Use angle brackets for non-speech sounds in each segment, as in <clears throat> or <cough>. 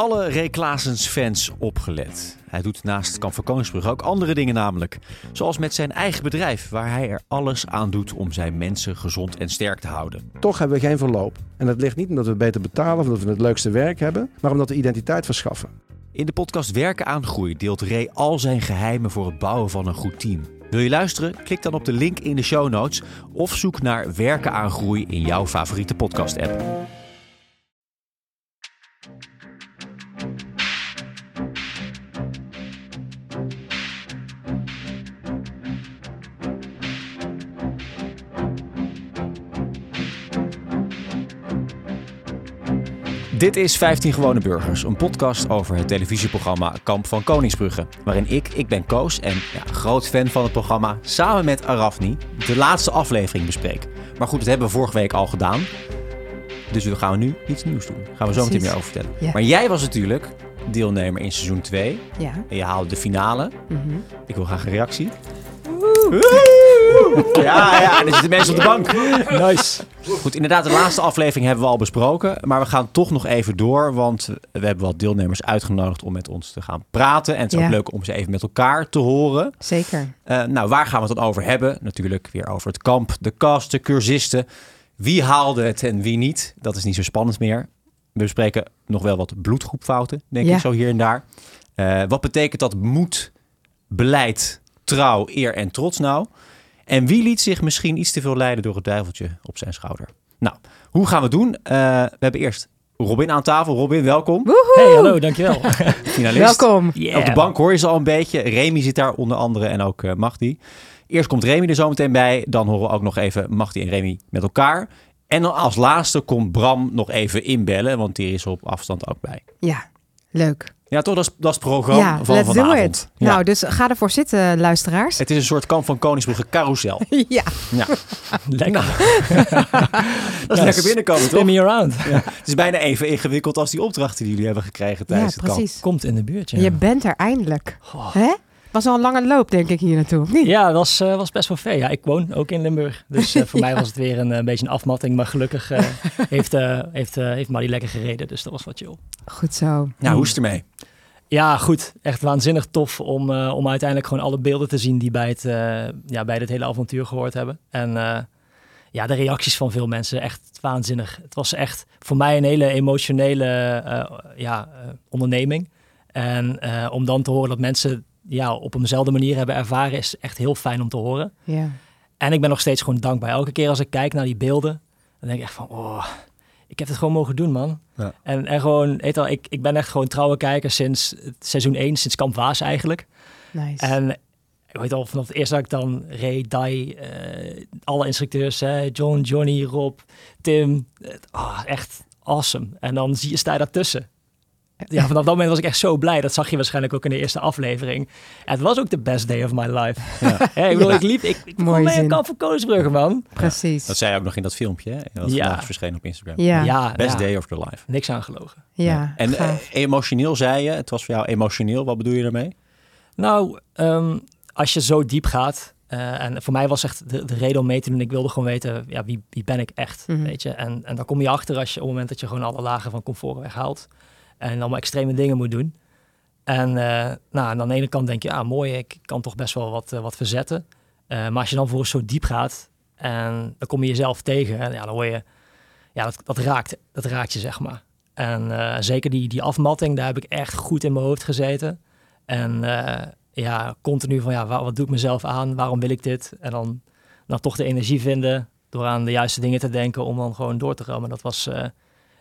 alle Ray Klaasens fans opgelet. Hij doet naast Kamp van Koningsbrug ook andere dingen namelijk. Zoals met zijn eigen bedrijf, waar hij er alles aan doet om zijn mensen gezond en sterk te houden. Toch hebben we geen verloop. En dat ligt niet omdat we beter betalen of omdat we het leukste werk hebben, maar omdat we identiteit verschaffen. In de podcast Werken aan Groei deelt Ray al zijn geheimen voor het bouwen van een goed team. Wil je luisteren? Klik dan op de link in de show notes of zoek naar Werken aan Groei in jouw favoriete podcast-app. Dit is 15 Gewone Burgers, een podcast over het televisieprogramma Kamp van Koningsbrugge. Waarin ik, ik ben Koos en ja, groot fan van het programma, samen met Arafni de laatste aflevering bespreek. Maar goed, dat hebben we vorige week al gedaan. Dus we gaan nu iets nieuws doen. Daar gaan we zo meteen meer over vertellen. Ja. Maar jij was natuurlijk deelnemer in seizoen 2. Ja. En je haalde de finale. Mhm. Ik wil graag een reactie. <laughs> Ja, ja, en er zitten mensen op de bank. Nice. Goed, inderdaad, de laatste aflevering hebben we al besproken. Maar we gaan toch nog even door. Want we hebben wat deelnemers uitgenodigd om met ons te gaan praten. En het is ook leuk om ze even met elkaar te horen. Zeker. Eh, nou, waar gaan we het dan over hebben? Natuurlijk weer over het kamp, de kast, de cursisten. Wie haalde het en wie niet? Dat is niet zo spannend meer. We bespreken nog wel wat bloedgroepfouten, denk Ja. ik, zo hier en daar. Eh, wat betekent dat moed, beleid, trouw, eer en trots nou? En wie liet zich misschien iets te veel leiden door het duiveltje op zijn schouder? Nou, hoe gaan we het doen? Eh, we hebben eerst Robin aan tafel. Robin, welkom. Woehoe! Hey, hallo, dankjewel. <laughs> Finalist. Welkom. Yeah. Op de bank hoor je ze al een beetje. Remy zit daar onder andere en ook eh Magdi. Eerst komt Remy er zo meteen bij. Dan horen we ook nog even Magdi en Remy met elkaar. En dan als laatste komt Bram nog even inbellen, want die is op afstand ook bij. Ja, leuk. Ja, toch? Dat is, dat is het programma ja, van let's do vanavond. it. Ja. Nou, dus ga ervoor zitten, luisteraars. Het is een soort kamp van Koningsbrugge carousel. <laughs> ja, Ja, Lekker. <laughs> dat is lekker binnenkomen, toch? Spin me around. Het is bijna even ingewikkeld als die opdrachten die jullie hebben gekregen tijdens ja het kamp. precies. Komt in de buurt, ja. Je bent er eindelijk. Oh. Hè? Was al een lange loop, denk ik, hier naartoe. of Niet? Ja, dat was, eh, was best wel ver. Ja, ik woon ook in Limburg. Dus eh, voor mij was het weer een, eh, beetje een afmatting. Maar gelukkig eh, <laughs> heeft, eh heeft, eh, heeft Maddie lekker gereden. Dus dat was wat chill. Goed zo. Nou, hoe is het ermee? Ja, goed. Echt waanzinnig tof om, eh, om uiteindelijk gewoon alle beelden te zien die bij het, eh, ja, bij dit hele avontuur gehoord hebben. En eh, ja, de reacties van veel mensen, echt waanzinnig. Het was echt voor mij een hele emotionele eh, ja, eh, onderneming. En eh, om dan te horen dat mensen ja, op eenzelfde manier hebben ervaren, is echt heel fijn om te horen. Ja. En ik ben nog steeds gewoon dankbaar. Elke keer als ik kijk naar die beelden, dan denk ik echt van, oh, ik heb het gewoon mogen doen, man. Ja. En, en gewoon, weet je wel, ik, ik ben echt gewoon trouwe kijker sinds seizoen 1, sinds Kamp Waas eigenlijk. Nice. En ik weet al, vanaf het eerste dat ik dan Ray, Dai, eh, alle instructeurs, hè, John, Johnny, Rob, Tim, oh, echt awesome. En dan zie je, sta je daartussen. Ja, vanaf dat moment was ik echt zo blij. Dat zag je waarschijnlijk ook in de eerste aflevering. En het was ook de best day of my life. Ja. <laughs> ik bedoel, Ja. ik liep, ik, ik mee een kamp van Koningsbrugge, man. Precies. Dat zei je ook nog in dat filmpje, hè? Dat Ja. vandaag verscheen op Instagram. Ja. Ja. Ja, Best ja, day of your life. niks aangelogen. En eh, emotioneel zei je, het was voor jou emotioneel. Wat bedoel je daarmee? Nou, ehm, als je zo diep gaat, eh, en voor mij was echt de, de reden om mee te doen, ik wilde gewoon weten, ja, wie, wie ben ik echt, Mhm. weet je. En, en dan kom je achter als je op het moment dat je gewoon alle lagen van comfort weghaalt en allemaal extreme dingen moet doen. En eh, nou, aan de ene kant denk je, ja, mooi, ik kan toch best wel wat, eh, wat verzetten. Eh, maar als je dan voor zo diep gaat en dan kom je jezelf tegen, en ja, dan hoor je, ja, dat, dat, raakt, dat raakt je, zeg maar. En zeker die, die afmatting, daar heb ik echt goed in mijn hoofd gezeten. En ja, continu van, ja, wa- wat doe ik mezelf aan? Waarom wil ik dit? En dan, dan toch de energie vinden door aan de juiste dingen te denken om dan gewoon door te rammen. Dat was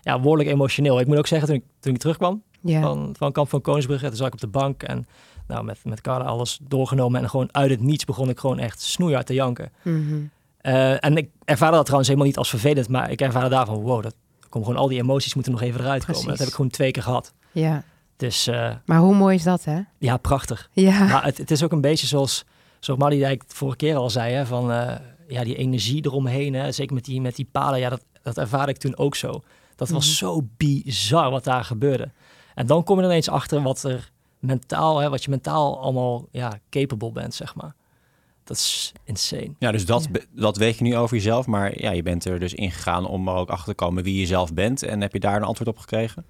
ja, behoorlijk emotioneel. Ik moet ook zeggen, toen ik, toen ik terugkwam van, van Kamp van Koningsbrugge, toen zat ik op de bank en nou, met, met Carla alles doorgenomen. En gewoon uit het niets begon ik gewoon echt snoeihard te janken. Mhm. Eh, en ik ervaarde dat trouwens helemaal niet als vervelend, maar ik ervaarde daarvan, wow, dat komen gewoon al die emoties moeten nog even eruit komen. Dat heb ik gewoon twee keer gehad. ja. Dus eh, Maar hoe mooi is dat, hè? ja, prachtig. Ja. Maar het, het is ook een beetje zoals, zoals eigenlijk vorige keer al zei, hè, van eh, ja, die energie eromheen, hè, zeker met die, met die palen, ja, dat, dat ervaarde ik toen ook zo. Dat was Mhm. zo bizar wat daar gebeurde. En dan kom je er ineens achter wat er mentaal, hè, wat je mentaal allemaal ja, capable bent, zeg maar. Dat is insane. Ja, dus dat, Ja. dat weet je nu over jezelf. Maar ja, je bent er dus ingegaan om er ook achter te komen wie je zelf bent. En heb je daar een antwoord op gekregen?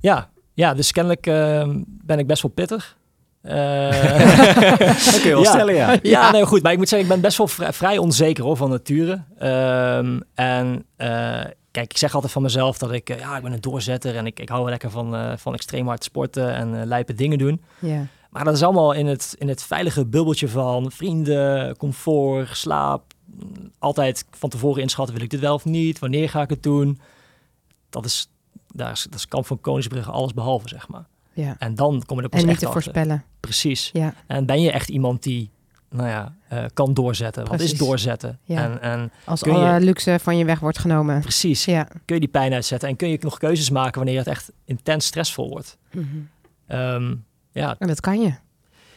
Ja, Ja, dus kennelijk eh, ben ik best wel pittig. Eh, <laughs> Dat kun je wel Ja. stellen, ja. ja, nee, goed. Maar ik moet zeggen, ik ben best wel vrij, vrij onzeker hoor, van nature. Ehm, en eh, kijk, ik zeg altijd van mezelf dat ik, eh, ja, ik ben een doorzetter en ik, ik hou lekker van, eh, van extreem hard sporten en eh lijpe dingen doen. Ja. Maar dat is allemaal in het, in het veilige bubbeltje van vrienden, comfort, slaap. Altijd van tevoren inschatten, wil ik dit wel of niet? Wanneer ga ik het doen? Dat is, daar is, dat is kamp van Koningsbrugge alles behalve, zeg maar. ja. En dan kom je er pas En niet echt te achter. voorspellen. Precies. Ja. En ben je echt iemand die, nou ja, eh, kan doorzetten? Wat is doorzetten? Ja. En, en Als Kun je- alle luxe van je weg wordt genomen. precies, Ja. kun je die pijn uitzetten? En kun je nog keuzes maken wanneer het echt intens stressvol wordt? Mhm. Ehm, ja, En dat kan je.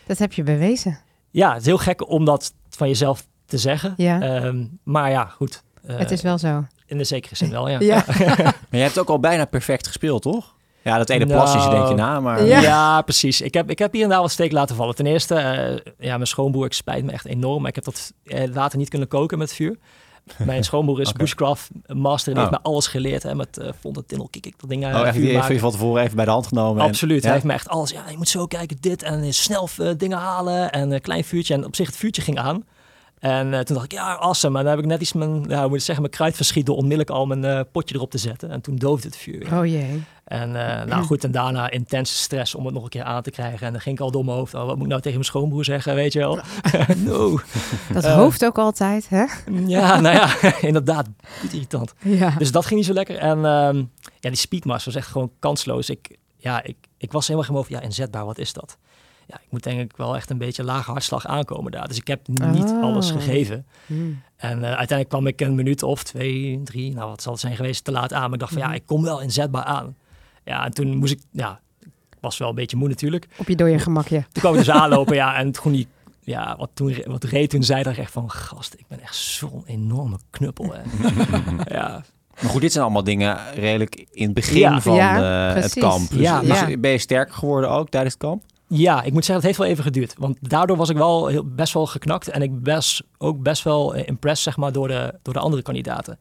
Dat heb je bewezen. ja, het is heel gek om dat van jezelf te zeggen. Ja. Ehm, maar ja, goed. Eh, het is wel zo. In de zekere zin wel, ja. <laughs> Ja. <laughs> Maar je hebt ook al bijna perfect gespeeld, toch? Ja, dat ene Nou, plasje denk je na, maar... Ja. Ja. precies. Ik heb, ik heb hier en daar wat steek laten vallen. Ten eerste, eh, ja, mijn schoonboer, ik spijt me echt enorm, maar ik heb dat eh, water niet kunnen koken met vuur. Mijn <laughs> schoonboer is bushcraft master en Oh. heeft mij alles geleerd. Hè, met uh, fontentinel, kik ik dat ding uit. Oh, echt, die heeft je van tevoren even bij de hand genomen. en- Absoluut. Ja? Hij heeft me echt alles. Ja, je moet zo kijken, dit en snel eh, dingen halen en een klein vuurtje. En op zich het vuurtje ging aan. En eh, toen dacht ik, ja, awesome. En dan heb ik net iets mijn, ja, hoe moet ik zeggen, mijn kruid verschiet door onmiddellijk al mijn eh, potje erop te zetten. En toen doofde het vuur. weer. Oh jee. En eh, nou goed, en daarna intense stress om het nog een keer aan te krijgen. En dan ging ik al door mijn hoofd. Oh, wat moet ik nou tegen mijn schoonbroer zeggen, weet je wel? <laughs> <laughs> no. Dat hoofd ook altijd, hè? Ja, nou ja, <laughs> inderdaad. Irritant. Ja. Dus dat ging niet zo lekker. En ehm, ja, die speedmaster was echt gewoon kansloos. Ik, ja, ik, ik was helemaal geen over, ja, inzetbaar, wat is dat? Ja, ik moet denk ik wel echt een beetje lage hartslag aankomen daar. Dus ik heb niet Oh. alles gegeven. Hmm. En eh, uiteindelijk kwam ik een minuut of twee, drie, nou wat zal het zijn geweest, te laat aan. Maar ik dacht van ja, Mhm. ik kom wel inzetbaar aan. Ja, en toen moest ik, ja, ik was wel een beetje moe natuurlijk. Op je dode gemakje. Toen kwam ik dus <laughs> aanlopen, ja, en toen die, ja, wat toen, wat reed toen zei, ik echt van, gast, ik ben echt zo'n enorme knuppel. Hè. <laughs> ja, Maar goed, dit zijn allemaal dingen redelijk in het begin Ja. van Ja, eh, het kamp. Dus, Ja. dus Ja. ben je sterker geworden ook tijdens het kamp? Ja, ik moet zeggen, het heeft wel even geduurd. Want daardoor was ik wel heel, best wel geknakt. En ik best ook best wel eh, impressed, zeg maar, door de, door de andere kandidaten.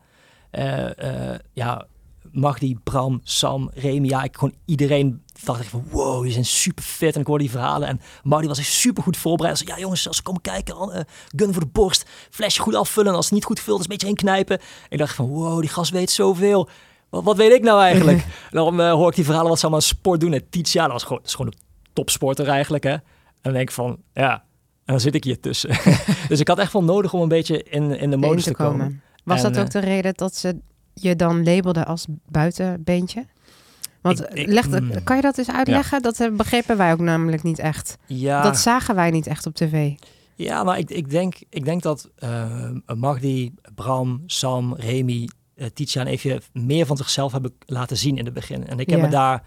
Eh, ja, Magdi, Bram, Sam, Remy. Ja, ik gewoon iedereen dacht ik van, wow, die zijn super fit. En ik hoorde die verhalen. En Magdi was echt super goed voorbereid. Zei, ja jongens, als ze komen kijken, gun voor de borst. Flesje goed afvullen. En als het niet goed vult, is een beetje inknijpen. Ik dacht van, wow, die gast weet zoveel. Wat, wat weet ik nou eigenlijk? <laughs> Eh, hoor ik die verhalen wat ze allemaal aan sport doen. En Titia, dat was gewoon, dat is gewoon een topsporter eigenlijk, hè. En dan denk ik van, ja, en dan zit ik hier tussen. <laughs> dus ik had echt wel nodig om een beetje in, in de modus te komen. Was En, dat ook eh, de reden dat ze je dan labelde als buitenbeentje? Want Ik- ik- leg, mm. kan je dat eens uitleggen? Dat eh, begrepen wij ook namelijk niet echt. Ja, Dat zagen wij niet echt op tv. ja maar ik, ik, denk, ik denk dat eh Magdi, Bram, Sam, Remy, Titia en even meer van zichzelf hebben laten zien in het begin. En ik heb Ja. me daar,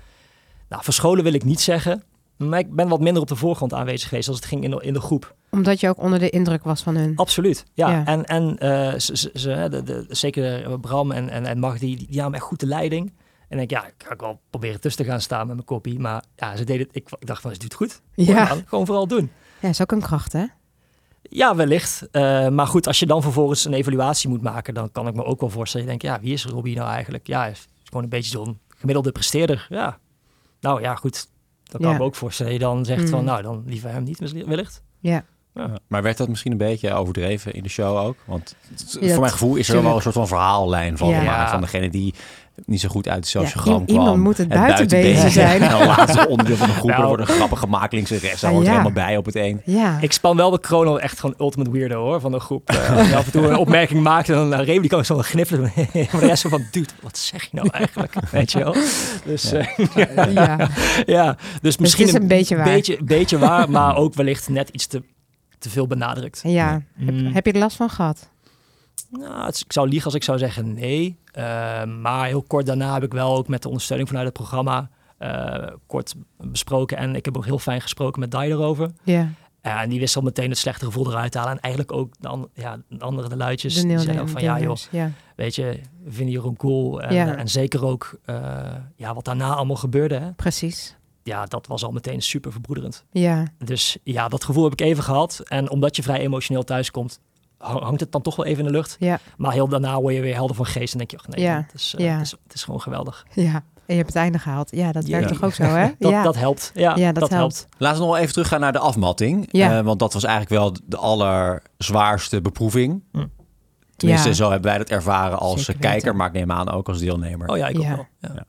nou, verscholen wil ik niet zeggen, maar ik ben wat minder op de voorgrond aanwezig geweest als het ging in de, in de groep. Omdat je ook onder de indruk was van hun. Absoluut, ja. Ja. En, en eh, ze, ze, ze- de, de, zeker Bram en, en, en Magdi, die, die namen echt goed de leiding. En ik denk, ja, ik ga ook wel proberen tussen te gaan staan met mijn kopie. Maar ja, ze deden het, ik, ik dacht van, ze doet goed. Ja. Gewoon vooral doen. Ja, is ook een kracht, hè? Ja, wellicht. Eh, maar goed, als je dan vervolgens een evaluatie moet maken, dan kan ik me ook wel voorstellen. Je denkt, ja, wie is Robbie nou eigenlijk? Ja, is gewoon een beetje zo'n gemiddelde presteerder. Ja. Nou ja, goed. Dan kan Ja. ik me ook voorstellen. Je dan zegt van, Mm. nou, dan liever hem niet, misschien- wellicht. Ja. Ja. Maar werd dat misschien een beetje overdreven in de show ook? Want Ja, voor mijn gevoel is er wel een soort van verhaallijn van Ja. Van degene die niet zo goed uit het sociogram kwam. iemand moet het en buitenbeestje buitenbeestje zijn. <laughs> En laatste onderdeel van de groep. Nou. Er wordt een grappig gemaakt links en rechts. Daar Ah, hoort er ja. helemaal bij op het een. Ja. Ik span wel de kroon al echt gewoon ultimate weirdo hoor, van de groep. Eh, je <laughs> af en toe een opmerking maakt en dan uh, Remy die kan zo wel gniffelen. <laughs> maar de rest zo van, dude, wat zeg je nou eigenlijk? Weet je wel? Dus Ja. ja, ja. ja. dus misschien is een beetje waar. Beetje, beetje waar, maar ook wellicht net iets te, te veel benadrukt. ja. Heb, Mm. heb je er last van gehad? Nou, het ik zou liegen als ik zou zeggen nee. Eh, maar heel kort daarna heb ik wel ook met de ondersteuning vanuit het programma eh, kort besproken. En ik heb ook heel fijn gesproken met Dai erover. Ja. Ja, en die wist al meteen het slechte gevoel eruit te halen. En eigenlijk ook de, an- ja, de andere de luidjes. De die zeiden ook van ja joh, Ja. weet je, we vinden je gewoon cool. En, Ja. en zeker ook eh, ja, wat daarna allemaal gebeurde. Hè? Precies. Ja, dat was al meteen super verbroederend. Ja. Dus ja, dat gevoel heb ik even gehad. En omdat je vrij emotioneel thuiskomt, hangt het dan toch wel even in de lucht. Ja. Maar heel daarna word je weer helder van geest en denk je, ach nee, Ja. het, is, eh, Ja. het, is, het is gewoon geweldig. Ja. je hebt het einde gehaald. Ja, dat werkt Ja. toch ook zo, hè? <laughs> Dat, ja. dat helpt. Ja, Ja, dat dat, helpt. helpt. Laten we nog wel even teruggaan naar de afmatting. Ja. Eh, want dat was eigenlijk wel de allerzwaarste beproeving. Hm. Tenminste, Ja. zo hebben wij dat ervaren als Zeker kijker, weten. maar ik neem aan ook als deelnemer. Oh ja, ik ook Ja. wel. Ja. Ja,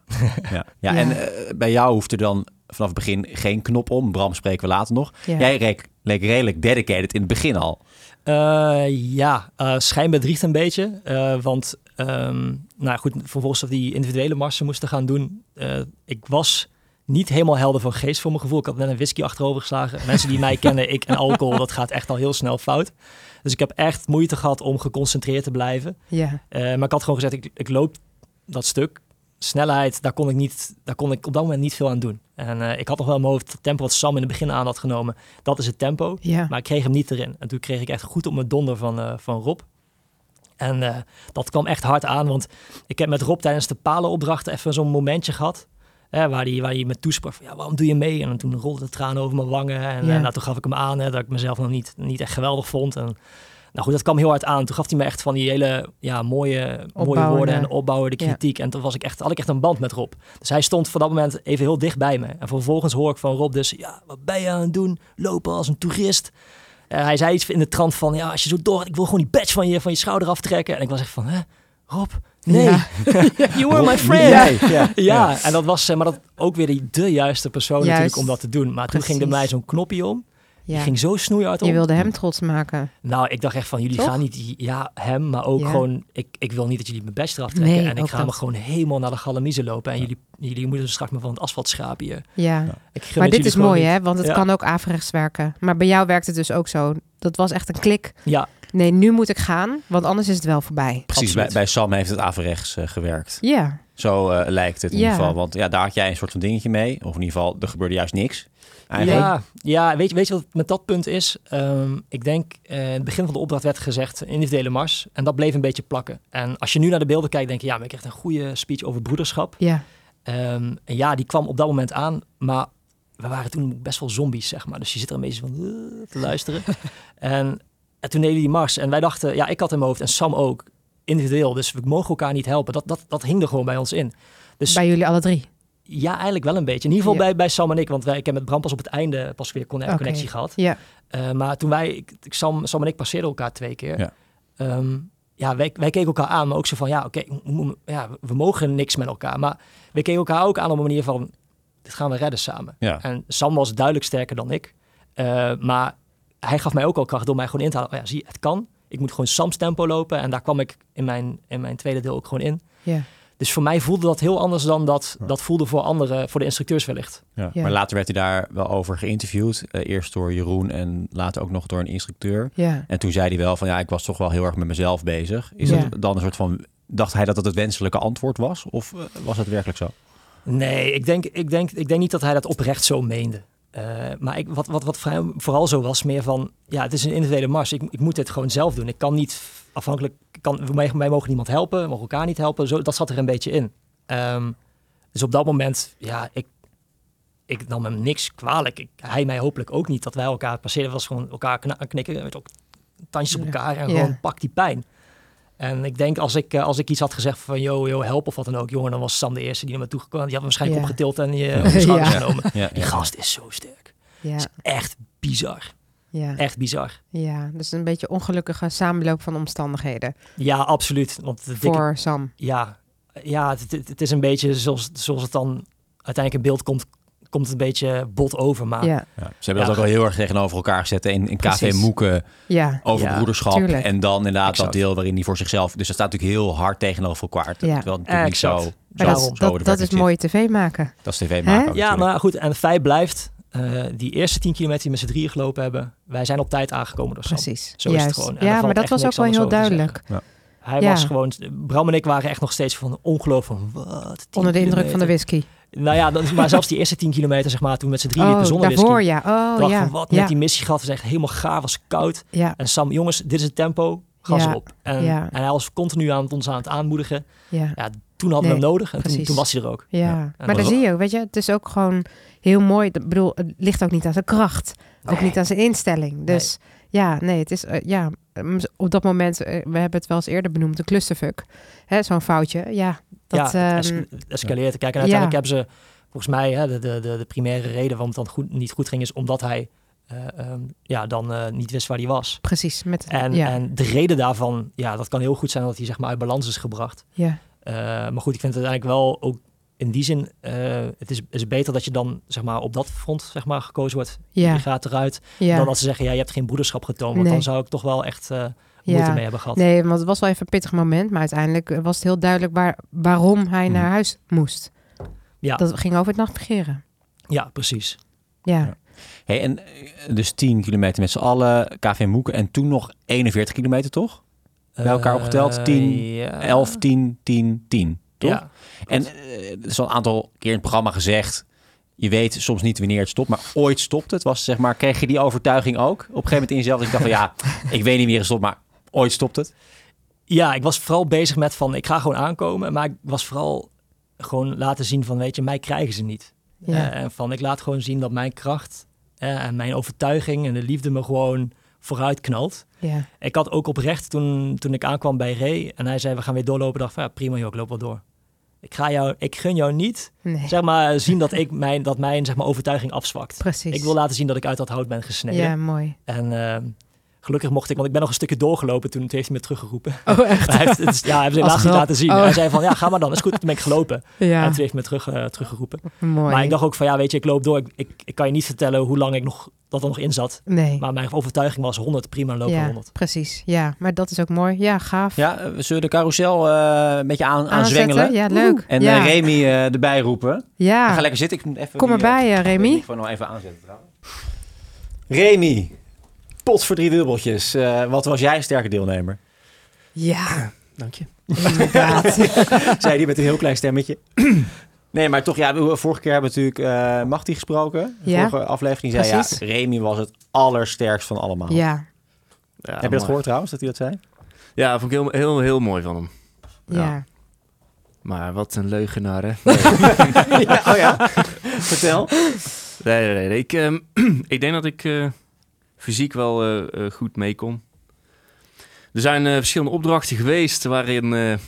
ja. <laughs> Ja. en eh, bij jou hoeft er dan vanaf het begin geen knop om. Bram spreken we later nog. Ja. Jij leek redelijk dedicated in het begin al. Eh, ja, eh schijn bedriegt een beetje. eh, want, ehm, nou goed, vervolgens dat die individuele marsen moesten gaan doen. ik was niet helemaal helder van geest voor mijn gevoel. Ik had net een whisky achterover geslagen. Mensen die mij <laughs> kennen, ik en alcohol, dat gaat echt al heel snel fout. Dus ik heb echt moeite gehad om geconcentreerd te blijven. Ja, maar ik had gewoon gezegd, ik, ik loop dat stuk. Snelheid, daar kon, ik niet, daar kon ik op dat moment niet veel aan doen. En eh, ik had nog wel in mijn hoofd het tempo wat Sam in het begin aan had genomen. Dat is het tempo. ja. Maar ik kreeg hem niet erin. En toen kreeg ik echt goed op mijn donder van, eh, van Rob. En eh, dat kwam echt hard aan, want ik heb met Rob tijdens de palenopdrachten even zo'n momentje gehad. Hè, waar hij waar die me toesprak van, ja, waarom doe je mee? En toen rolde de tranen over mijn wangen. En Ja. nou, toen gaf ik hem aan hè, dat ik mezelf nog niet, niet echt geweldig vond. En, nou goed, dat kwam heel hard aan. Toen gaf hij me echt van die hele ja, mooie, mooie woorden en opbouwende Ja. kritiek. En toen was ik echt, had ik echt een band met Rob. Dus hij stond voor dat moment even heel dicht bij me. En vervolgens hoor ik van Rob dus, ja, wat ben je aan het doen? Lopen als een toerist. Eh, hij zei iets in de trant van, ja, als je zo door, ik wil gewoon die badge van je, van je schouder aftrekken. En ik was echt van, hè, Rob, nee, Ja. <laughs> you were my friend. <laughs> Ja. Ja, en dat was eh, maar dat ook weer de juiste persoon Juist. natuurlijk om dat te doen. Maar toen ging er mij zo'n knopje om. Die ja. ging zo snoeihard om. Je wilde hem trots maken. Nou, ik dacht echt van, jullie Toch? gaan niet, ja, hem, maar ook Ja. gewoon, ik, ik wil niet dat jullie mijn best eraf trekken. Nee, en ik ga me gewoon helemaal naar de galamiezen lopen. En jullie, jullie moeten straks maar van het asfalt schrapen hier. Ja. Ja. Ik Maar dit is mooi, niet. hè? Want het Ja. kan ook averechts werken. Maar bij jou werkt het dus ook zo. Dat was echt een klik. Ja, Nee, nu moet ik gaan, want anders is het wel voorbij. Precies, bij, bij Sam heeft het averechts eh, gewerkt. Ja, Zo eh, lijkt het in Ja. ieder geval. Want ja, daar had jij een soort van dingetje mee. Of in ieder geval, er gebeurde juist niks. Eigenlijk. Ja, ja weet, je, weet je wat met dat punt is? Ehm, ik denk, eh, in het begin van de opdracht werd gezegd individuele mars. En dat bleef een beetje plakken. En als je nu naar de beelden kijkt, denk je, ja, maar ik kreeg een goede speech over broederschap. ja, Ehm, en ja, die kwam op dat moment aan, maar we waren toen best wel zombies, zeg maar. Dus je zit er een beetje van eh, te luisteren. <laughs> en, en toen deden die mars. En wij dachten, ja, ik had in mijn hoofd en Sam ook, individueel. Dus we mogen elkaar niet helpen. Dat, dat, dat hing er gewoon bij ons in. Dus bij jullie alle drie. Ja, eigenlijk wel een beetje. In ieder geval Ja. bij, bij Sam en ik. Want wij, ik heb met Bram pas op het einde pas weer connectie gehad. Ja, Uh, maar toen wij, ik, Sam, Sam en ik passeerden elkaar twee keer. Ja. Ehm, ja, wij, wij keken elkaar aan, maar ook zo van, ja, oké, ja, we mogen niks met elkaar. Maar we keken elkaar ook aan op een manier van, dit gaan we redden samen. Ja. En Sam was duidelijk sterker dan ik. Uh, maar hij gaf mij ook al kracht door mij gewoon in te halen. Oh ja, zie het kan. Ik moet gewoon Sams tempo lopen. En daar kwam ik in mijn, in mijn tweede deel ook gewoon in. ja, Dus voor mij voelde dat heel anders dan dat, Ja. dat voelde voor anderen, voor de instructeurs wellicht. Ja. Ja. Maar later werd hij daar wel over geïnterviewd. Eh, eerst door Jeroen en later ook nog door een instructeur. ja. En toen zei hij wel van ja, ik was toch wel heel erg met mezelf bezig. Is Ja. dat dan een soort van. Dacht hij dat dat het wenselijke antwoord was? Of eh, was het werkelijk zo? Nee, ik denk, ik denk, ik denk niet dat hij dat oprecht zo meende. Eh, maar ik, wat, wat, wat vooral zo was, meer van, ja, het is een individuele mars. Ik, ik moet dit gewoon zelf doen. Ik kan niet afhankelijk, kan, wij, wij mogen niemand helpen, we mogen elkaar niet helpen. Zo, dat zat er een beetje in. Ehm, dus op dat moment, ja, ik, ik nam hem niks kwalijk. Ik, hij mij hopelijk ook niet dat wij elkaar passeerden. Het was gewoon elkaar knikken, met ook tandjes op elkaar en Ja. gewoon pak die pijn. En ik denk als ik, eh, als ik iets had gezegd van yo, yo, help of wat dan ook, jongen, dan was Sam de eerste die naar me toe kwam. Die had me waarschijnlijk Ja. opgetild en je <laughs> op de schouders Ja. genomen. Ja, Die gast is zo sterk. Ja, is echt bizar. Ja, Echt bizar. ja. Dus een beetje ongelukkige samenloop van omstandigheden Ja, absoluut. Want de dikke, voor Sam. ja, ja het, het, het is een beetje zoals, zoals het dan uiteindelijk in beeld komt, komt het een beetje bot over. Maar Ja, Ja, ze hebben Ja. dat ook wel heel erg tegenover elkaar gezet in, in KV. Moeken ja, over Ja, broederschap. tuurlijk. En dan inderdaad Exact. dat deel waarin hij voor zichzelf... Dus dat staat natuurlijk heel hard tegenover elkaar. Ja. Terwijl het natuurlijk niet zo, zo, dat, zo dat, is werking mooi tv maken. Dat is tv maken ook ja, natuurlijk. maar goed. En het feit blijft, eh, die eerste 10 kilometer die we met z'n drieën gelopen hebben, wij zijn op tijd aangekomen door Sam. Precies. Zo is het Juist. gewoon. En Ja, maar dat was ook wel heel duidelijk. Hij Ja. was gewoon, Bram en ik waren echt nog steeds van ongeloof van wat. 10 Onder de indruk van de whisky. Nou ja, dat, maar zelfs die eerste 10 kilometer, zeg maar, toen we met z'n drieën Oh, zonder daarvoor whisky. ja. Oh, ja. van, wat ja. net die missie gehad, was echt helemaal gaar, was koud. ja, En Sam, jongens, dit is het tempo, gas Ja. erop. En, Ja. en hij was continu aan het ons aan het aanmoedigen. ja. Ja, toen hadden we hem nodig en toen, was hij er ook. Ja, maar dat- zie je ook, weet je, het is ook gewoon heel mooi. Ik bedoel, het ligt ook niet aan zijn kracht. Ook Nee. niet aan zijn instelling. Dus ja, nee, het is, eh, ja, mm, op dat moment, eh, we hebben het wel eens eerder benoemd, een clusterfuck. Zo'n foutje. Ja, dat... ja, ehm, es- escaleert. Kijk, en uiteindelijk hebben ze volgens mij hè, de, de, de, de primaire reden waarom het dan goed, niet goed ging, is omdat hij eh, ehm, ja, dan eh, niet wist waar hij was. precies. Met, En, ja, en de reden daarvan, ja, dat kan heel goed zijn dat hij zeg maar uit balans is gebracht. ja, Eh, maar goed, ik vind het uiteindelijk wel ook in die zin, het is, is beter dat je dan zeg maar op dat front zeg maar gekozen wordt. ja, Je gaat eruit. ja. Dan dat ze zeggen, ja, je hebt geen broederschap getoond. Want Nee. dan zou ik toch wel echt moeite ja. mee hebben gehad. Nee, want het was wel even een pittig moment. Maar uiteindelijk was het heel duidelijk waar, waarom hij Mhm. naar huis moest. Ja. Dat ging over het navigeren. Ja, precies. Ja, Ja. Hey, en eh, dus 10 kilometer met z'n allen, KV Moeken en toen nog 41 kilometer, toch? Bij elkaar opgeteld, Eh, 10, ja. 11, 10, 10, 10, toch? Ja, En eh, er is al een aantal keer in het programma gezegd, je weet soms niet wanneer het stopt, maar ooit stopt het. Was, zeg maar, kreeg je die overtuiging ook? Op een gegeven moment in jezelf, dat ik dacht van ja, <laughs> ik weet niet wanneer het stopt, maar ooit stopt het. Ja, ik was vooral bezig met van, ik ga gewoon aankomen. Maar ik was vooral gewoon laten zien van, weet je, mij krijgen ze niet. ja. Eh, en van, ik laat gewoon zien dat mijn kracht en mijn overtuiging en de liefde me gewoon vooruit knalt. ja. Ik had ook oprecht toen, toen ik aankwam bij Ray en hij zei, we gaan weer doorlopen. dacht van, ja, prima joh, ik loop wel door. Ik, ga jou, ik gun jou niet, Nee, zeg maar, zien dat, ik mijn, dat mijn zeg maar, overtuiging afzwakt. precies. Ik wil laten zien dat ik uit dat hout ben gesneden. Ja, mooi. En ehm, gelukkig mocht ik, want ik ben nog een stukje doorgelopen toen, toen heeft hij me teruggeroepen. Oh, echt? <laughs> Hij heeft, het is- ja, hij heeft het helaas niet laten zien. Oh. Hij zei van, ja, ga maar dan. Is goed, toen ben ik gelopen. <laughs> Ja, En toen heeft hij me terug, eh, teruggeroepen. mooi. Maar ik dacht ook van, ja, weet je, ik loop door. Ik, ik, ik kan je niet vertellen hoe lang ik nog, dat er nog in zat. nee. Maar mijn overtuiging was 100, prima, lopen ja, 100. precies. Ja, maar dat is ook mooi. Ja, gaaf. Ja, eh, we zullen de carousel eh, een beetje aan, aanzwengelen. Ja, leuk. En ja. Remy eh, erbij roepen. ja. Ga lekker zitten. Ik moet even Kom erbij, Remy. Ik nog even aanzetten trouwens. Remy, pot voor drie dubbeltjes. Eh, wat was jij sterke deelnemer? Ja, Dank je. inderdaad. <laughs> Zei die met een heel klein stemmetje. <clears throat> Nee, maar toch, ja, we- vorige keer hebben we natuurlijk eh Machti gesproken. De Ja. Vorige aflevering zei Precies. ja, Remy was het allersterkst van allemaal. ja, Ja, Heb je dat gehoord trouwens, dat hij dat zei? Ja, vond ik heel, heel, heel mooi van hem. ja. Maar wat een leugenaar, hè? <laughs> ja, oh ja? Vertel. Nee, nee, nee. nee. Ik, ehm, <clears throat> ik denk dat ik eh, fysiek wel eh, eh, goed mee kon. Er zijn eh, verschillende opdrachten geweest waarin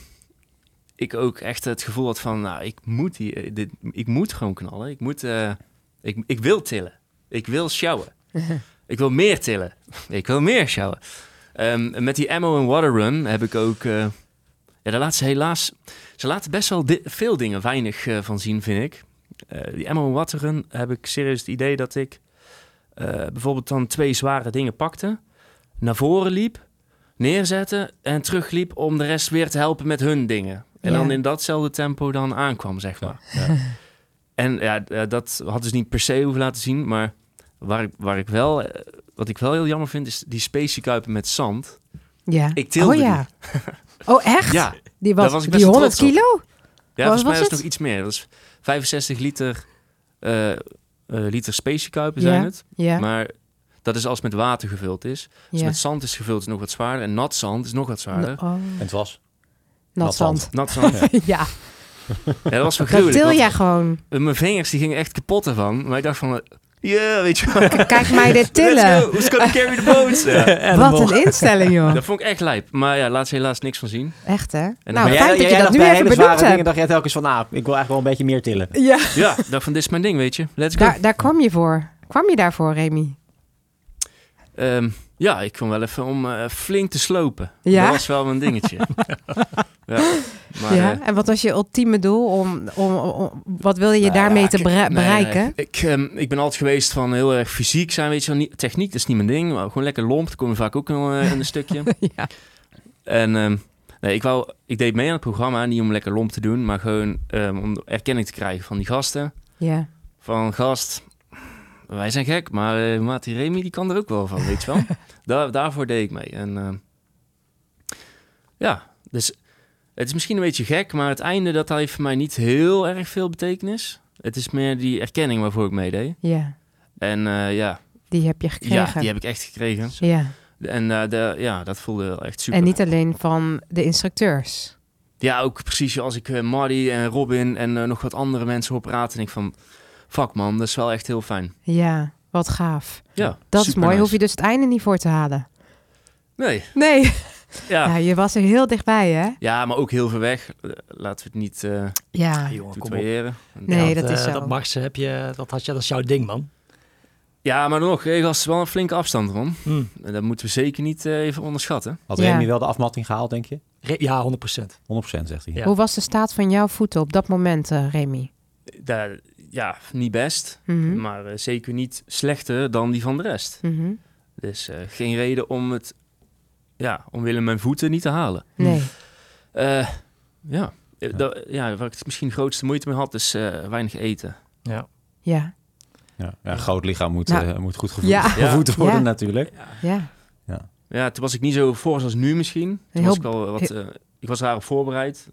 ik ook echt het gevoel had van... Nou, ik moet, dit, ik moet gewoon knallen. Ik, moet, ik, ik wil tillen. Ik wil sjouwen. <laughs> ik wil meer tillen. ik wil meer sjouwen. Ehm, met die ammo en water run heb ik ook... ja, daar ze helaas... Ze laten best wel di- veel dingen weinig van zien, vind ik. Die Ammo Watteren heb ik serieus het idee dat ik bijvoorbeeld dan twee zware dingen pakte, naar voren liep, neerzette en terugliep om de rest weer te helpen met hun dingen. En Ja. dan in datzelfde tempo dan aankwam, zeg maar. En ja, eh, dat had dus niet per se hoeven laten zien, maar waar ik, waar ik wel, eh, wat ik wel heel jammer vind, is die speciekuipen met zand. ja. Ik tilde oh ja. Oh, echt? Ja, Die was, die wel 100 trots op. kilo? Ja, Wat volgens mij was was het nog iets meer. Dat is 65 liter, eh eh, liter speciekuipen zijn Ja, het. Ja. Maar dat is als het met water gevuld is. Als ja. met zand is gevuld is het nog wat zwaarder. En nat zand is nog wat zwaarder. Oh, En het was. nat nat zand. Nat zand. <laughs> ja, ja, dat was dat vergruwelijk. til want, jij gewoon. eh, Mijn vingers die gingen echt kapot ervan. Maar ik dacht van... Ja, weet je wel. Kijk mij dit go. tillen. Who's gonna carry the boats? <laughs> Ja. Wat een instelling, joh. Dat vond ik echt lijp. Maar ja, laat ze helaas niks van zien. Echt, hè? dan Nou, fijn jij, dat je dat nu bij even hele benoemd zware dingen hebt. dacht jij telkens van, nou, ik wil eigenlijk wel een beetje meer tillen. <laughs> Ja, Ja, dacht van dit is mijn ding, weet je. Let's go. daar, daar kwam je voor. Kwam je daarvoor, Remy? Ehm, ja, ik kwam wel even om eh, flink te slopen. Ja? Dat was wel mijn dingetje. <laughs> ja, maar, ja, eh, en wat was je ultieme doel? Om, om, om- wat wil je Nou daarmee ja, te nee, bereiken? nee. Ik, ehm, ik ben altijd geweest van heel erg fysiek zijn, weet je wel. Niet, techniek, dat is niet mijn ding. Maar gewoon lekker lomp, daar kom je vaak ook wel eh, in een stukje. <laughs> ja. En ehm, nee, ik, wou, ik deed mee aan het programma, niet om lekker lomp te doen, maar gewoon ehm, om erkenning te krijgen van die gasten. ja, Van gast, wij zijn gek, maar uh, Mati Remy die kan er ook wel van, weet je wel. <laughs> Daar, daarvoor deed ik mee. En ehm, ja, dus het is misschien een beetje gek, maar het einde dat heeft voor mij niet heel erg veel betekenis. Het is meer die erkenning waarvoor ik meedeed. ja, En eh, ja, die heb je gekregen. ja, die heb ik echt gekregen. Ja. En eh, de, ja, dat voelde echt super. En niet alleen van de instructeurs. Ja, ook precies als ik uh, Marty en Robin en uh, nog wat andere mensen hoor praten. En ik van, fuck man, dat is wel echt heel fijn. Ja, wat gaaf. Ja, Dat is mooi. nice. Hoef je dus het einde niet voor te halen. Nee, Nee. <laughs> ja. Ja, je was er heel dichtbij, hè? Ja, maar ook heel ver weg. Eh, Laten we het niet eh Ja. jongen, op. tutoyeren. Nee, dat eh, is zo. Dat Mars heb je, dat had je, dat is jouw ding, man. Ja, maar nog, ik was wel een flinke afstand van. Hm. En dat moeten we zeker niet eh, even onderschatten. Had Ja. Remy wel de afmatting gehaald, denk je? 100% Re- Ja, 100% zegt hij. Ja. Hoe was de staat van jouw voeten op dat moment, eh, Remy? Daar, ja, niet best. Mhm. Maar eh, zeker niet slechter dan die van de rest. Mhm. Dus eh, geen reden om het... Ja, omwille mijn voeten niet te halen. Nee. Eh, ja. Dat- ja, waar ik het misschien grootste moeite mee had, is eh, weinig eten. Ja. Ja. Ja, ja, een groot lichaam moet, Nou, moet goed gevoed, ja. <laughs> gevoed worden Ja. natuurlijk. Ja. Ja, toen was ik niet zo voor als nu misschien. Toen Heel- was ik, al wat, eh, ik was daarop voorbereid.